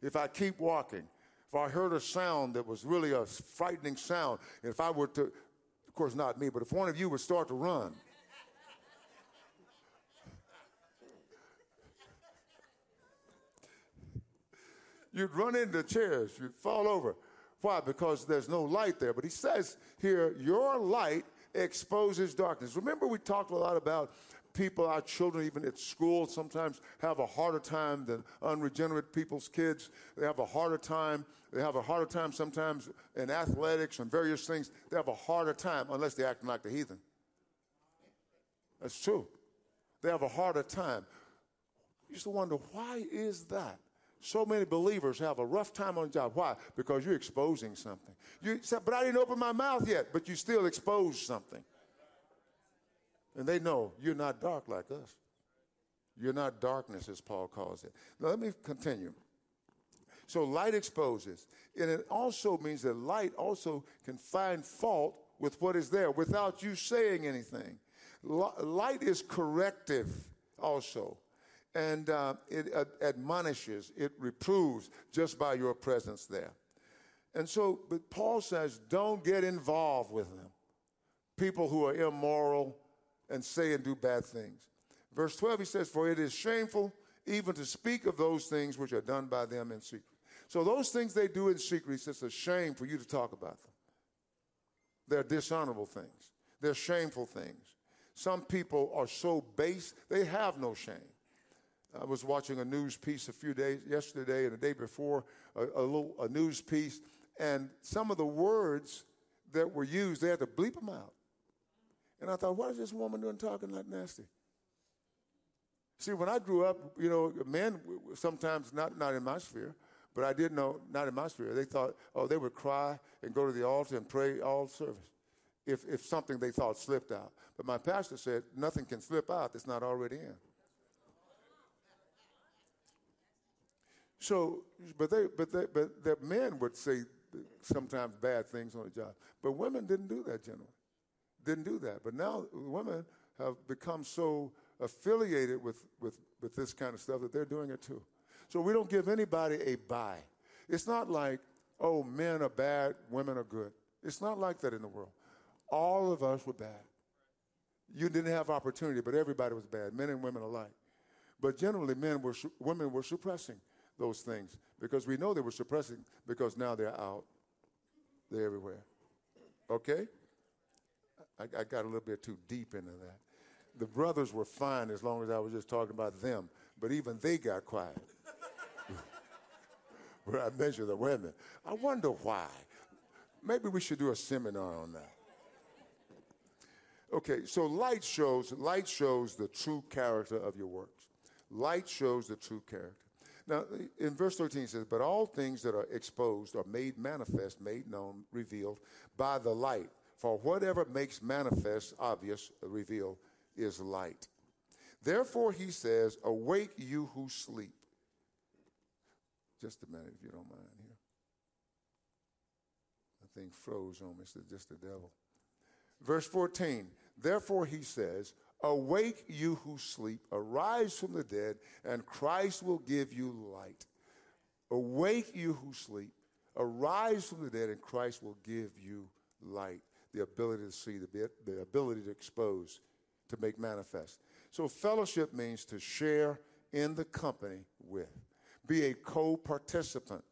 If I keep walking, if I heard a sound that was really a frightening sound, and if I were to, of course, not me, but if one of you would start to run, you'd run into chairs, you'd fall over. Why? Because there's no light there. But he says here, your light exposes darkness. Remember, we talked a lot about people, our children, even at school, sometimes have a harder time than unregenerate people's kids. They have a harder time. They have a harder time sometimes in athletics and various things. They have a harder time unless they're acting like the heathen. That's true. They have a harder time. You used to wonder, why is that? So many believers have a rough time on the job. Why? Because you're exposing something. You said, but I didn't open my mouth yet, but you still exposed something. And they know you're not dark like us. You're not darkness, as Paul calls it. Now, let me continue. So, light exposes. And it also means that light also can find fault with what is there without you saying anything. Light is corrective also and uh, it admonishes, it reproves just by your presence there. And so, but Paul says, don't get involved with them. People who are immoral and say and do bad things. Verse 12, he says, For it is shameful even to speak of those things which are done by them in secret. So, those things they do in secret, he says, it's a shame for you to talk about them. They're dishonorable things, they're shameful things. Some people are so base, they have no shame. I was watching a news piece a few days yesterday and the day before, a, a little a news piece, and some of the words that were used, they had to bleep them out. And I thought, what is this woman doing talking that nasty? See, when I grew up, you know, men sometimes not not in my sphere, but I did know not in my sphere. They thought, oh, they would cry and go to the altar and pray all service if if something they thought slipped out. But my pastor said nothing can slip out that's not already in. So, but they, but they, but the men would say sometimes bad things on the job, but women didn't do that generally. Didn't do that. But now women have become so affiliated with, with, with this kind of stuff that they're doing it too. So we don't give anybody a buy. It's not like, oh, men are bad, women are good. It's not like that in the world. All of us were bad. You didn't have opportunity, but everybody was bad, men and women alike. But generally, men were, women were suppressing those things because we know they were suppressing because now they're out. They're everywhere. Okay? I, I got a little bit too deep into that. The brothers were fine as long as I was just talking about them, but even they got quiet. when I mentioned the women, I wonder why. Maybe we should do a seminar on that. Okay, so light shows light shows the true character of your works. Light shows the true character. Now, in verse 13 it says, But all things that are exposed are made manifest, made known, revealed by the light. For whatever makes manifest, obvious, reveal, is light. Therefore, he says, Awake you who sleep. Just a minute, if you don't mind here. The thing froze on me. It's just the devil. Verse 14. Therefore, he says, Awake you who sleep, arise from the dead, and Christ will give you light. Awake you who sleep, arise from the dead, and Christ will give you light. The ability to see, the, the ability to expose, to make manifest. So, fellowship means to share in the company with, be a co participant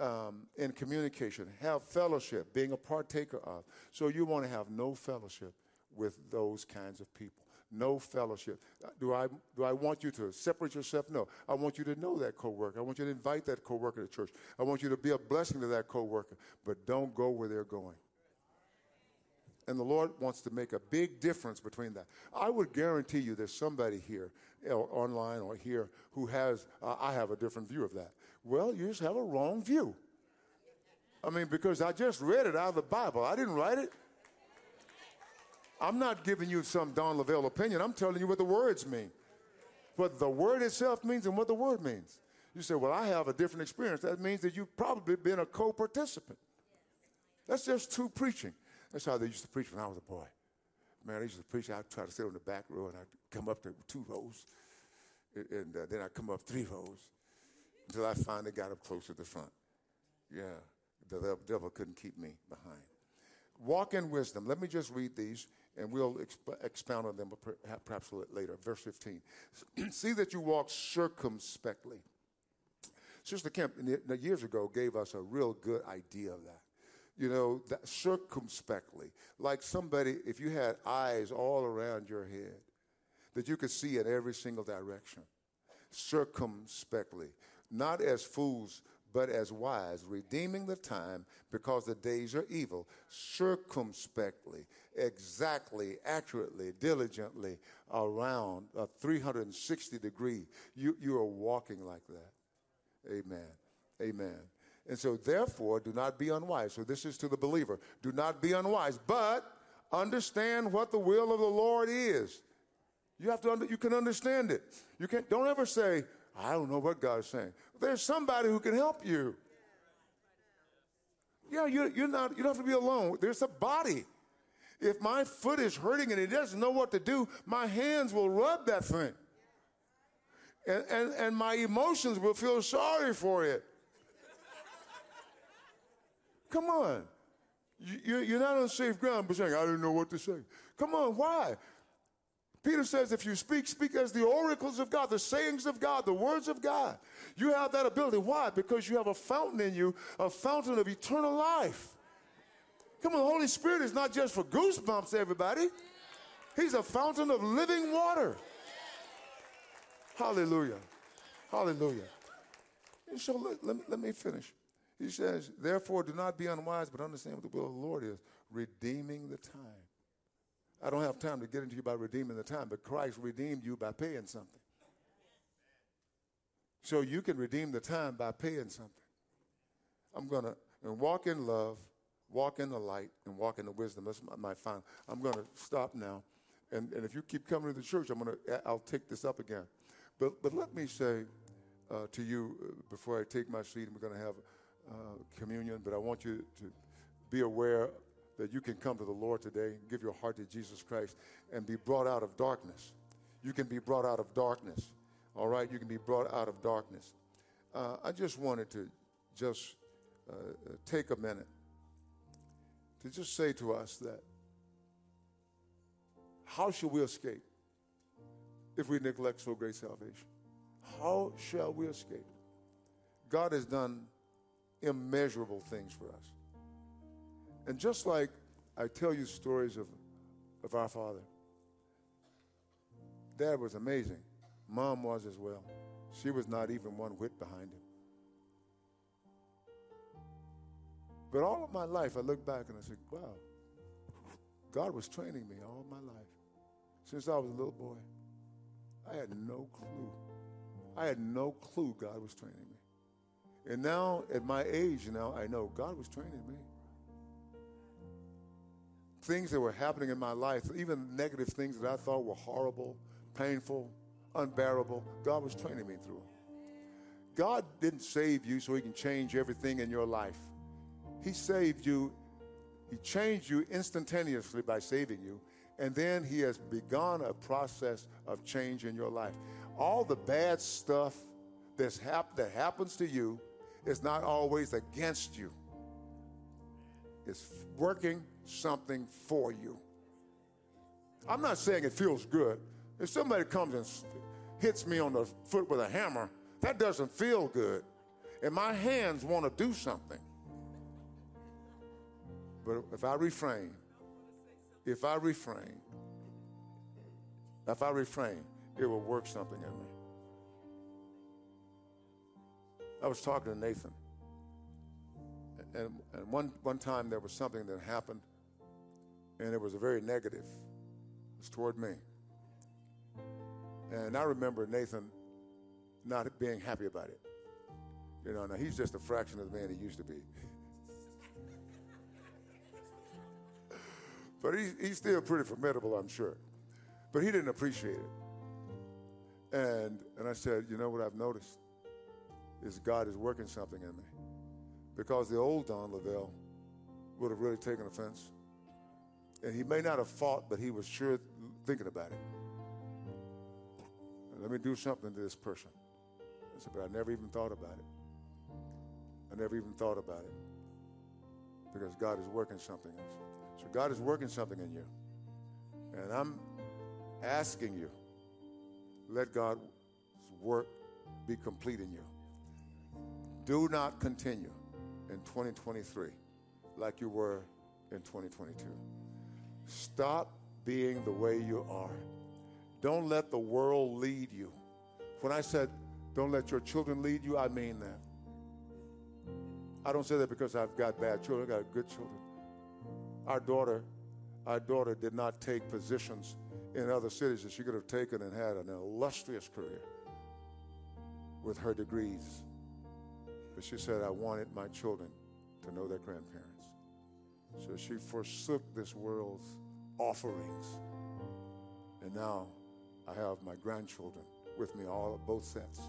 um, in communication, have fellowship, being a partaker of. So, you want to have no fellowship with those kinds of people. No fellowship. Do I, do I want you to separate yourself? No. I want you to know that coworker. I want you to invite that coworker to church. I want you to be a blessing to that coworker, but don't go where they're going. And the Lord wants to make a big difference between that. I would guarantee you there's somebody here, online or here, who has, uh, I have a different view of that. Well, you just have a wrong view. I mean, because I just read it out of the Bible. I didn't write it. I'm not giving you some Don Lavelle opinion. I'm telling you what the words mean. What the word itself means and what the word means. You say, well, I have a different experience. That means that you've probably been a co participant. That's just true preaching. That's how they used to preach when I was a boy. Man, they used to preach. I'd try to sit on the back row and I'd come up to two rows. And uh, then I'd come up three rows until I finally got up close to the front. Yeah, the devil couldn't keep me behind. Walk in wisdom. Let me just read these and we'll exp- expound on them perhaps a little later. Verse 15. See that you walk circumspectly. Sister Kemp, years ago, gave us a real good idea of that. You know, that circumspectly, like somebody, if you had eyes all around your head, that you could see in every single direction. Circumspectly, not as fools but as wise, redeeming the time because the days are evil, circumspectly, exactly, accurately, diligently, around a 360 degree. You, you are walking like that. Amen. Amen. And so, therefore, do not be unwise. So, this is to the believer. Do not be unwise, but understand what the will of the Lord is. You have to, under, you can understand it. You can't, don't ever say, I don't know what God's saying. There's somebody who can help you. Yeah, you're, you're not, you don't have to be alone. There's a body. If my foot is hurting and it doesn't know what to do, my hands will rub that thing. And, and, and my emotions will feel sorry for it. Come on. You, you're not on safe ground but saying, I don't know what to say. Come on, why? Peter says, if you speak, speak as the oracles of God, the sayings of God, the words of God. You have that ability. Why? Because you have a fountain in you, a fountain of eternal life. Come on, the Holy Spirit is not just for goosebumps, everybody. He's a fountain of living water. Hallelujah. Hallelujah. And so let, let, let me finish. He says, therefore, do not be unwise, but understand what the will of the Lord is, redeeming the time. I don't have time to get into you by redeeming the time, but Christ redeemed you by paying something. So you can redeem the time by paying something. I'm going to and walk in love, walk in the light, and walk in the wisdom. That's my, my final. I'm going to stop now. And, and if you keep coming to the church, I'm going to, I'll take this up again. But, but let me say uh, to you uh, before I take my seat, and we're going to have uh, communion, but I want you to be aware that you can come to the Lord today, give your heart to Jesus Christ, and be brought out of darkness. You can be brought out of darkness. All right? You can be brought out of darkness. Uh, I just wanted to just uh, take a minute to just say to us that how shall we escape if we neglect so great salvation? How shall we escape? God has done immeasurable things for us. And just like I tell you stories of, of our father, dad was amazing. Mom was as well. She was not even one whit behind him. But all of my life, I look back and I said, wow, God was training me all my life. Since I was a little boy, I had no clue. I had no clue God was training me. And now, at my age now, I know God was training me. Things that were happening in my life, even negative things that I thought were horrible, painful, unbearable, God was training me through. God didn't save you so he can change everything in your life. He saved you, he changed you instantaneously by saving you, and then he has begun a process of change in your life. All the bad stuff that's hap- that happens to you is not always against you. It's working something for you. I'm not saying it feels good. If somebody comes and hits me on the foot with a hammer, that doesn't feel good. And my hands want to do something. But if I refrain, if I refrain, if I refrain, it will work something in me. I was talking to Nathan, and, and one, one time there was something that happened, and it was very negative. It was toward me. And I remember Nathan not being happy about it. You know, now he's just a fraction of the man he used to be. but he's, he's still pretty formidable, I'm sure. But he didn't appreciate it. And, and I said, you know what I've noticed? Is God is working something in me. Because the old Don Lavelle would have really taken offense. And he may not have fought, but he was sure thinking about it. Let me do something to this person. I said, but I never even thought about it. I never even thought about it. Because God is working something. So God is working something in you. And I'm asking you, let God's work be complete in you. Do not continue in 2023 like you were in 2022. Stop being the way you are. Don't let the world lead you. When I said, don't let your children lead you, I mean that. I don't say that because I've got bad children, I've got good children. Our daughter, our daughter did not take positions in other cities that she could have taken and had an illustrious career with her degrees. But she said, I wanted my children to know their grandparents. So she forsook this world's offerings. And now I have my grandchildren with me, all both sets.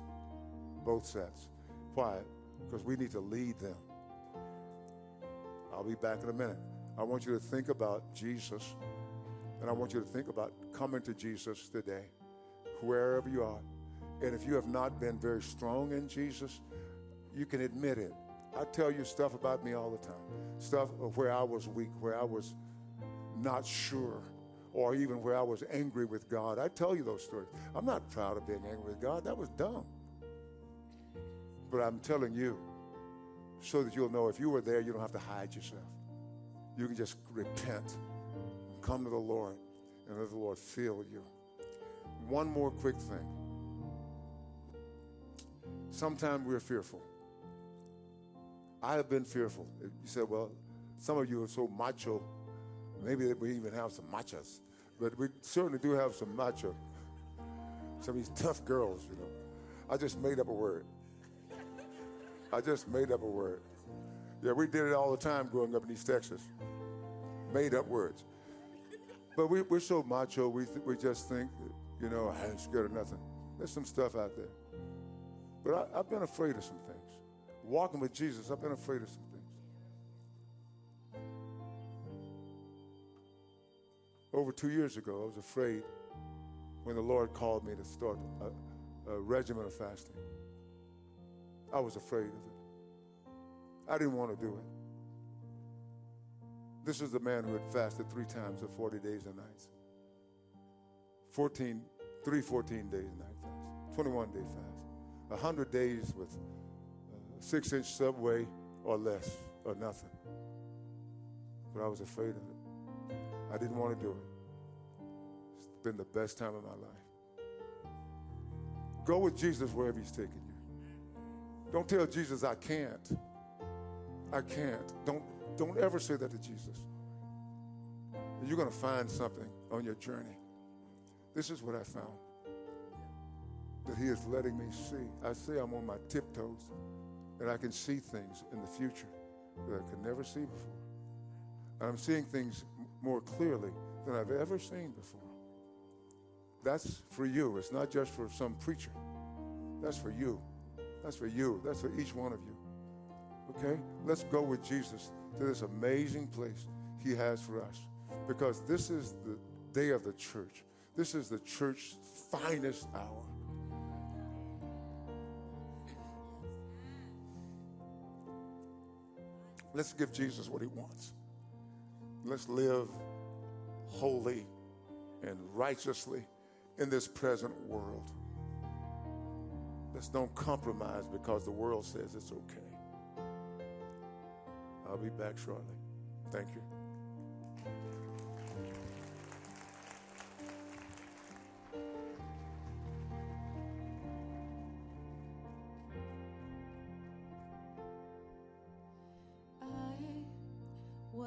Both sets. Why? Because we need to lead them. I'll be back in a minute. I want you to think about Jesus, and I want you to think about coming to Jesus today, wherever you are. And if you have not been very strong in Jesus, you can admit it. I tell you stuff about me all the time. Stuff of where I was weak, where I was not sure, or even where I was angry with God. I tell you those stories. I'm not proud of being angry with God. That was dumb. But I'm telling you so that you'll know if you were there, you don't have to hide yourself. You can just repent, come to the Lord, and let the Lord fill you. One more quick thing. Sometimes we're fearful. I have been fearful. You said, well, some of you are so macho. Maybe we even have some machas, but we certainly do have some macho. Some of these tough girls, you know. I just made up a word. I just made up a word. Yeah, we did it all the time growing up in East Texas. Made up words. But we, we're so macho, we, th- we just think, you know, I ain't scared of nothing. There's some stuff out there. But I, I've been afraid of some things. Walking with Jesus, I've been afraid of some things. Over two years ago, I was afraid when the Lord called me to start a, a regimen of fasting. I was afraid of it. I didn't want to do it. This is the man who had fasted three times for 40 days and nights. 14, three 14 days night fast, 21 day fast, 100 days with six inch subway or less or nothing. But I was afraid of it. I didn't want to do it. It's been the best time of my life. Go with Jesus wherever he's taking you. Don't tell Jesus I can't. I can't. Don't don't ever say that to Jesus. You're going to find something on your journey. This is what I found. That he is letting me see. I say I'm on my tiptoes and I can see things in the future that I could never see before. And I'm seeing things more clearly than I've ever seen before. That's for you. It's not just for some preacher. That's for you. That's for you. That's for each one of you. Okay? Let's go with Jesus to this amazing place he has for us. Because this is the day of the church. This is the church's finest hour. Let's give Jesus what he wants. Let's live holy and righteously in this present world. Let's don't compromise because the world says it's okay. I'll be back shortly. Thank you.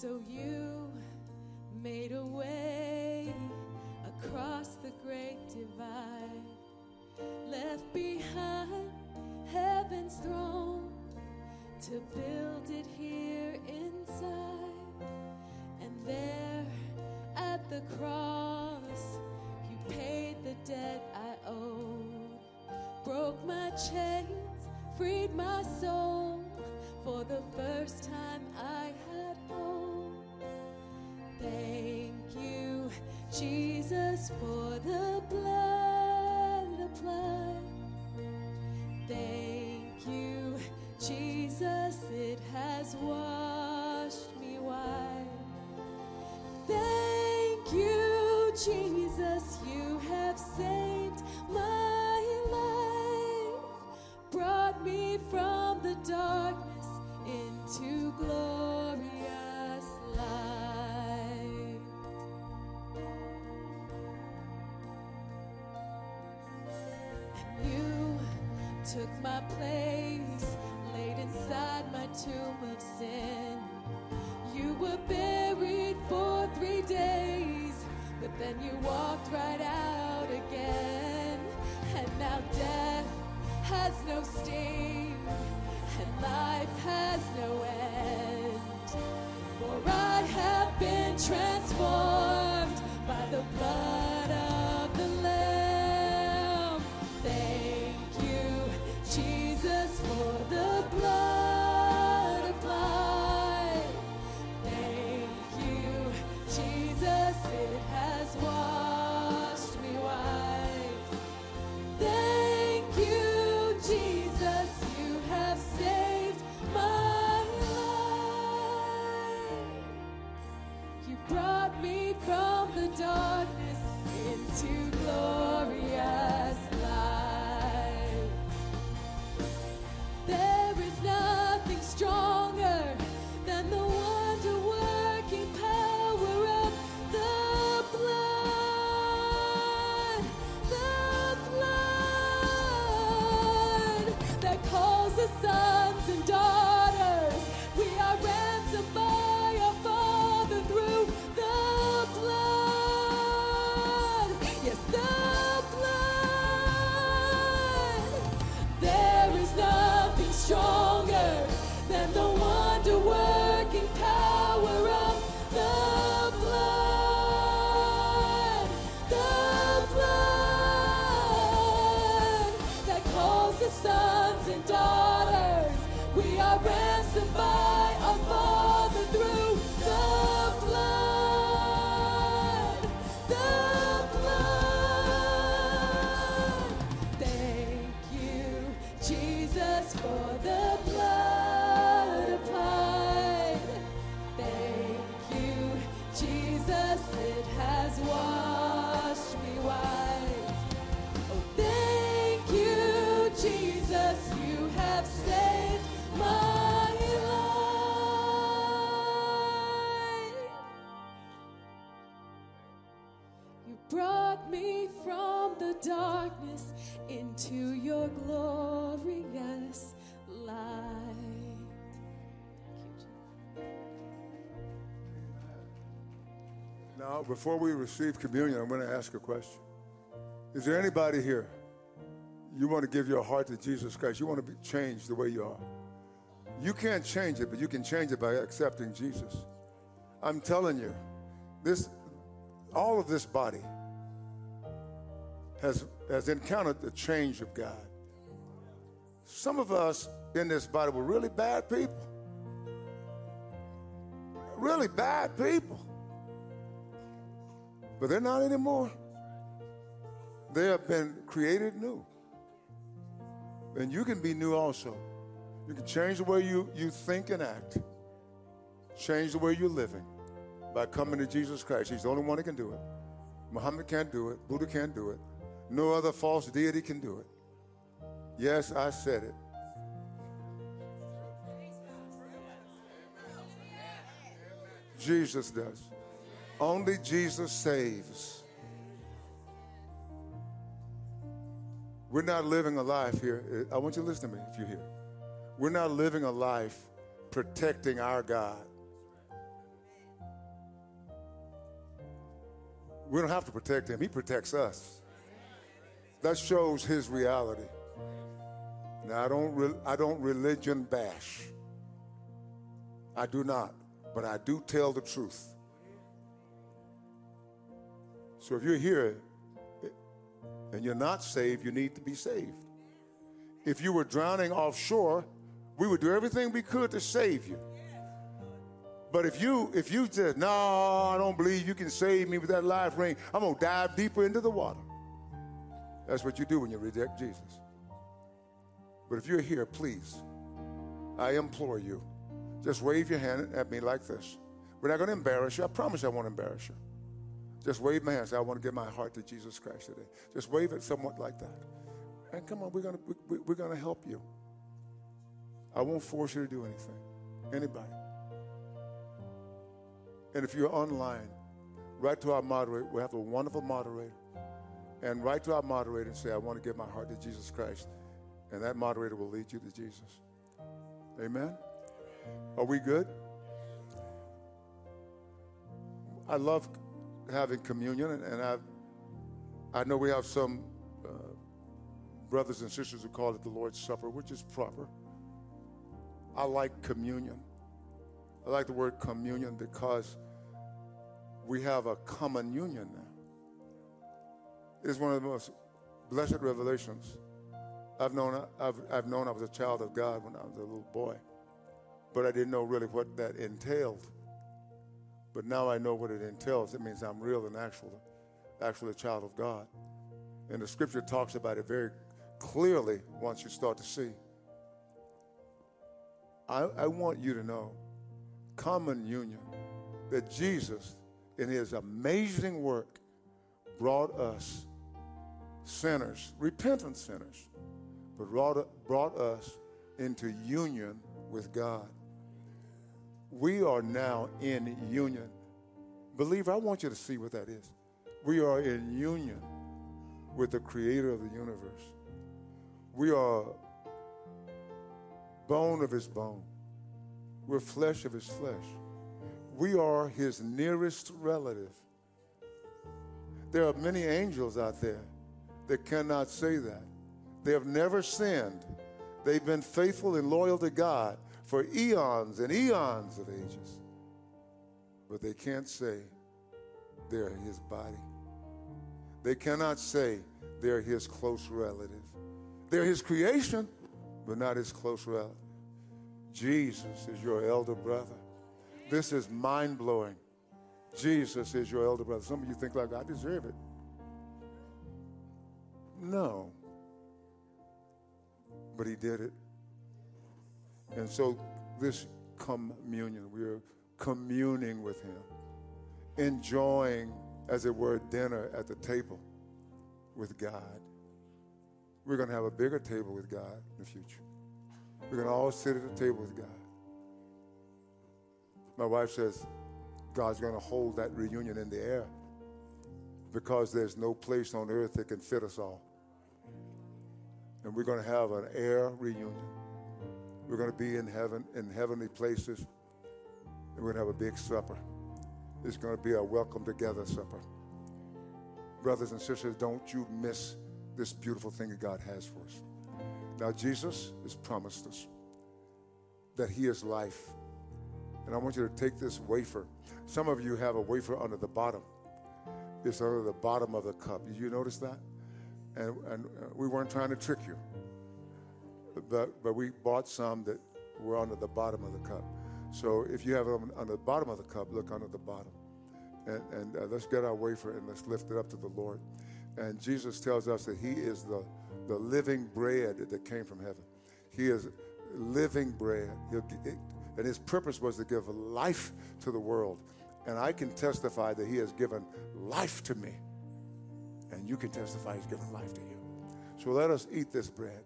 So you made a way across the great divide. Left behind heaven's throne to build it here inside. And there at the cross, you paid the debt I owed. Broke my chains, freed my soul. For the first time, I Jesus, for took my place, laid inside my tomb of sin. You were buried for three days, but then you walked right out again. And now death has no sting, and life has no end. For I have been transformed by the blood Before we receive communion, I'm going to ask a question. Is there anybody here? You want to give your heart to Jesus Christ? You want to be changed the way you are? You can't change it, but you can change it by accepting Jesus. I'm telling you, this, all of this body has, has encountered the change of God. Some of us in this body were really bad people. Really bad people. But they're not anymore. They have been created new. And you can be new also. You can change the way you, you think and act, change the way you're living by coming to Jesus Christ. He's the only one that can do it. Muhammad can't do it, Buddha can't do it, no other false deity can do it. Yes, I said it. Jesus does. Only Jesus saves. We're not living a life here. I want you to listen to me if you're here. We're not living a life protecting our God. We don't have to protect him, he protects us. That shows his reality. Now, I don't, re- I don't religion bash. I do not, but I do tell the truth. So if you're here eh, and you're not saved, you need to be saved. If you were drowning offshore, we would do everything we could to save you. But if you if you said, no, I don't believe you can save me with that life ring, I'm gonna dive deeper into the water. That's what you do when you reject Jesus. But if you're here, please, I implore you, just wave your hand at me like this. We're not gonna embarrass you. I promise I won't embarrass you. Just wave my hand. Say, I want to give my heart to Jesus Christ today. Just wave it somewhat like that. And come on, we're gonna we, we're gonna help you. I won't force you to do anything. Anybody. And if you're online, write to our moderator. We have a wonderful moderator. And write to our moderator and say, I want to give my heart to Jesus Christ. And that moderator will lead you to Jesus. Amen? Are we good? I love having communion, and, I, I know we have some uh, brothers and sisters who call it the Lord's Supper, which is proper. I like communion. I like the word communion because we have a common union now. It's one of the most blessed revelations. I've known, I've, I've known I was a child of God when I was a little boy, but I didn't know really what that entailed. But now I know what it entails. It means I'm real and actual, actually a child of God. And the scripture talks about it very clearly once you start to see. I, I want you to know common union that Jesus, in his amazing work, brought us sinners, repentant sinners, but brought, brought us into union with God. We are now in union. Believer, I want you to see what that is. We are in union with the creator of the universe. We are bone of his bone. We're flesh of his flesh. We are his nearest relative. There are many angels out there that cannot say that. They have never sinned. They've been faithful and loyal to God for eons and eons of ages. But they can't say they're his body. They cannot say they're his close relative. They're his creation, but not his close relative. Jesus is your elder brother. This is mind blowing. Jesus is your elder brother. Some of you think like I deserve it. No. But he did it. And so this communion, we are communing with him, enjoying, as it were, dinner at the table with God. We're going to have a bigger table with God in the future. We're going to all sit at the table with God. My wife says God's going to hold that reunion in the air because there's no place on earth that can fit us all. And we're going to have an air reunion. We're going to be in heaven, in heavenly places, and we're going to have a big supper. It's going to be a welcome together supper. Brothers and sisters, don't you miss this beautiful thing that God has for us. Now, Jesus has promised us that He is life. And I want you to take this wafer. Some of you have a wafer under the bottom. It's under the bottom of the cup. Did you notice that? And, and uh, we weren't trying to trick you. But, but we bought some that were under the bottom of the cup. So if you have them on the bottom of the cup, look under the bottom. And, and uh, let's get our wafer and let's lift it up to the Lord. And Jesus tells us that He is the, the living bread that came from heaven. He is living bread. It, and His purpose was to give life to the world. And I can testify that He has given life to me. And you can testify He's given life to you. So let us eat this bread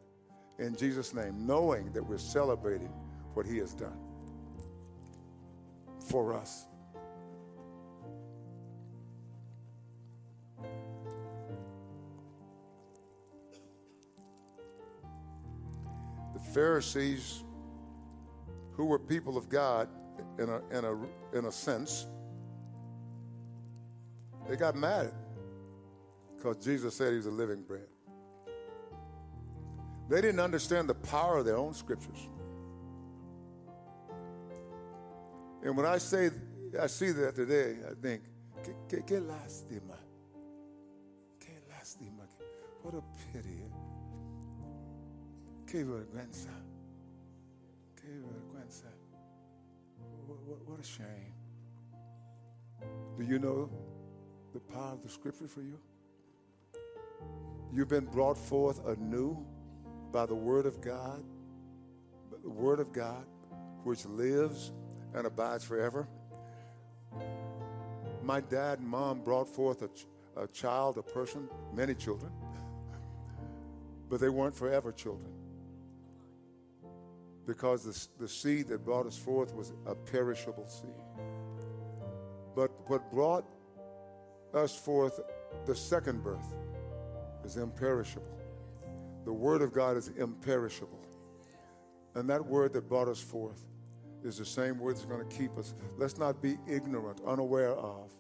in Jesus' name, knowing that we're celebrating what He has done for us. The Pharisees, who were people of God in a, in a, in a sense, they got mad because Jesus said he was a living bread. They didn't understand the power of their own scriptures. And when I say, I see that today, I think, que, que, que lástima. Que lástima. What a pity. Que vergüenza. Que vergüenza. What, what, what a shame. Do you know the power of the scripture for you? You've been brought forth anew by the word of God, the word of God, which lives and abides forever. My dad and mom brought forth a, a child, a person, many children, but they weren't forever children. Because the, the seed that brought us forth was a perishable seed. But what brought us forth the second birth is imperishable. The Word of God is imperishable. And that Word that brought us forth is the same Word that's going to keep us. Let's not be ignorant, unaware of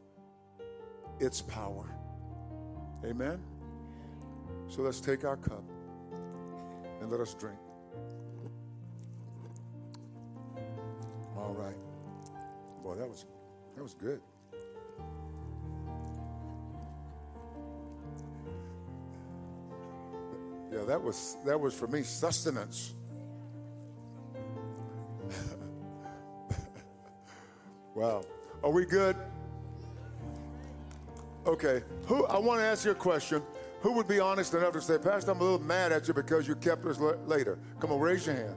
its power. Amen? So let's take our cup and let us drink. All right. Boy, that was that was good. Yeah, that was that was for me sustenance. wow. Are we good? Okay. Who I want to ask you a question. Who would be honest enough to say, Pastor, I'm a little mad at you because you kept us la- later? Come on, raise your hand.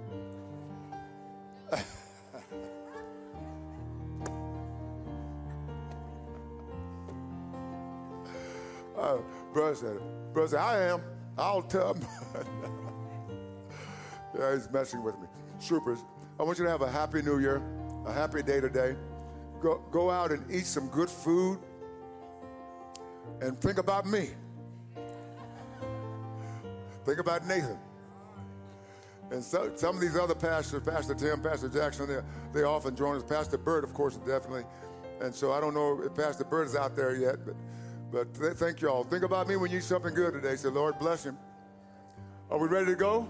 uh, brother said, brother I am. I'll tell him. yeah, he's messing with me. Troopers, I want you to have a happy new year, a happy day today. Go, go out and eat some good food and think about me. Think about Nathan. And so, some of these other pastors, Pastor Tim, Pastor Jackson, they, they often join us. Pastor Bird, of course, definitely. And so I don't know if Pastor Bird is out there yet, but, but th- thank you all. Think about me when you eat something good today. Say, Lord, bless him. Are we ready to go?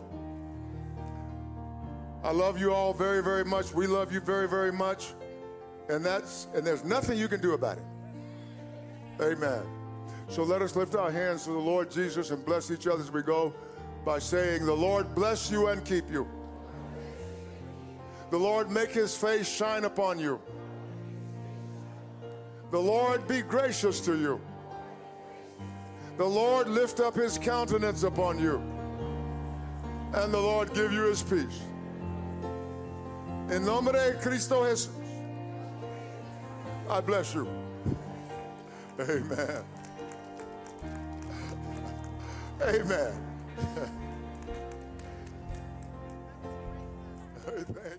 I love you all very, very much. We love you very, very much. And that's and there's nothing you can do about it. Amen. So let us lift our hands to the Lord Jesus and bless each other as we go by saying, The Lord bless you and keep you. The Lord make his face shine upon you. The Lord be gracious to you. The Lord lift up his countenance upon you. And the Lord give you his peace. In nombre de Cristo Jesús, I bless you. Amen. Amen. You.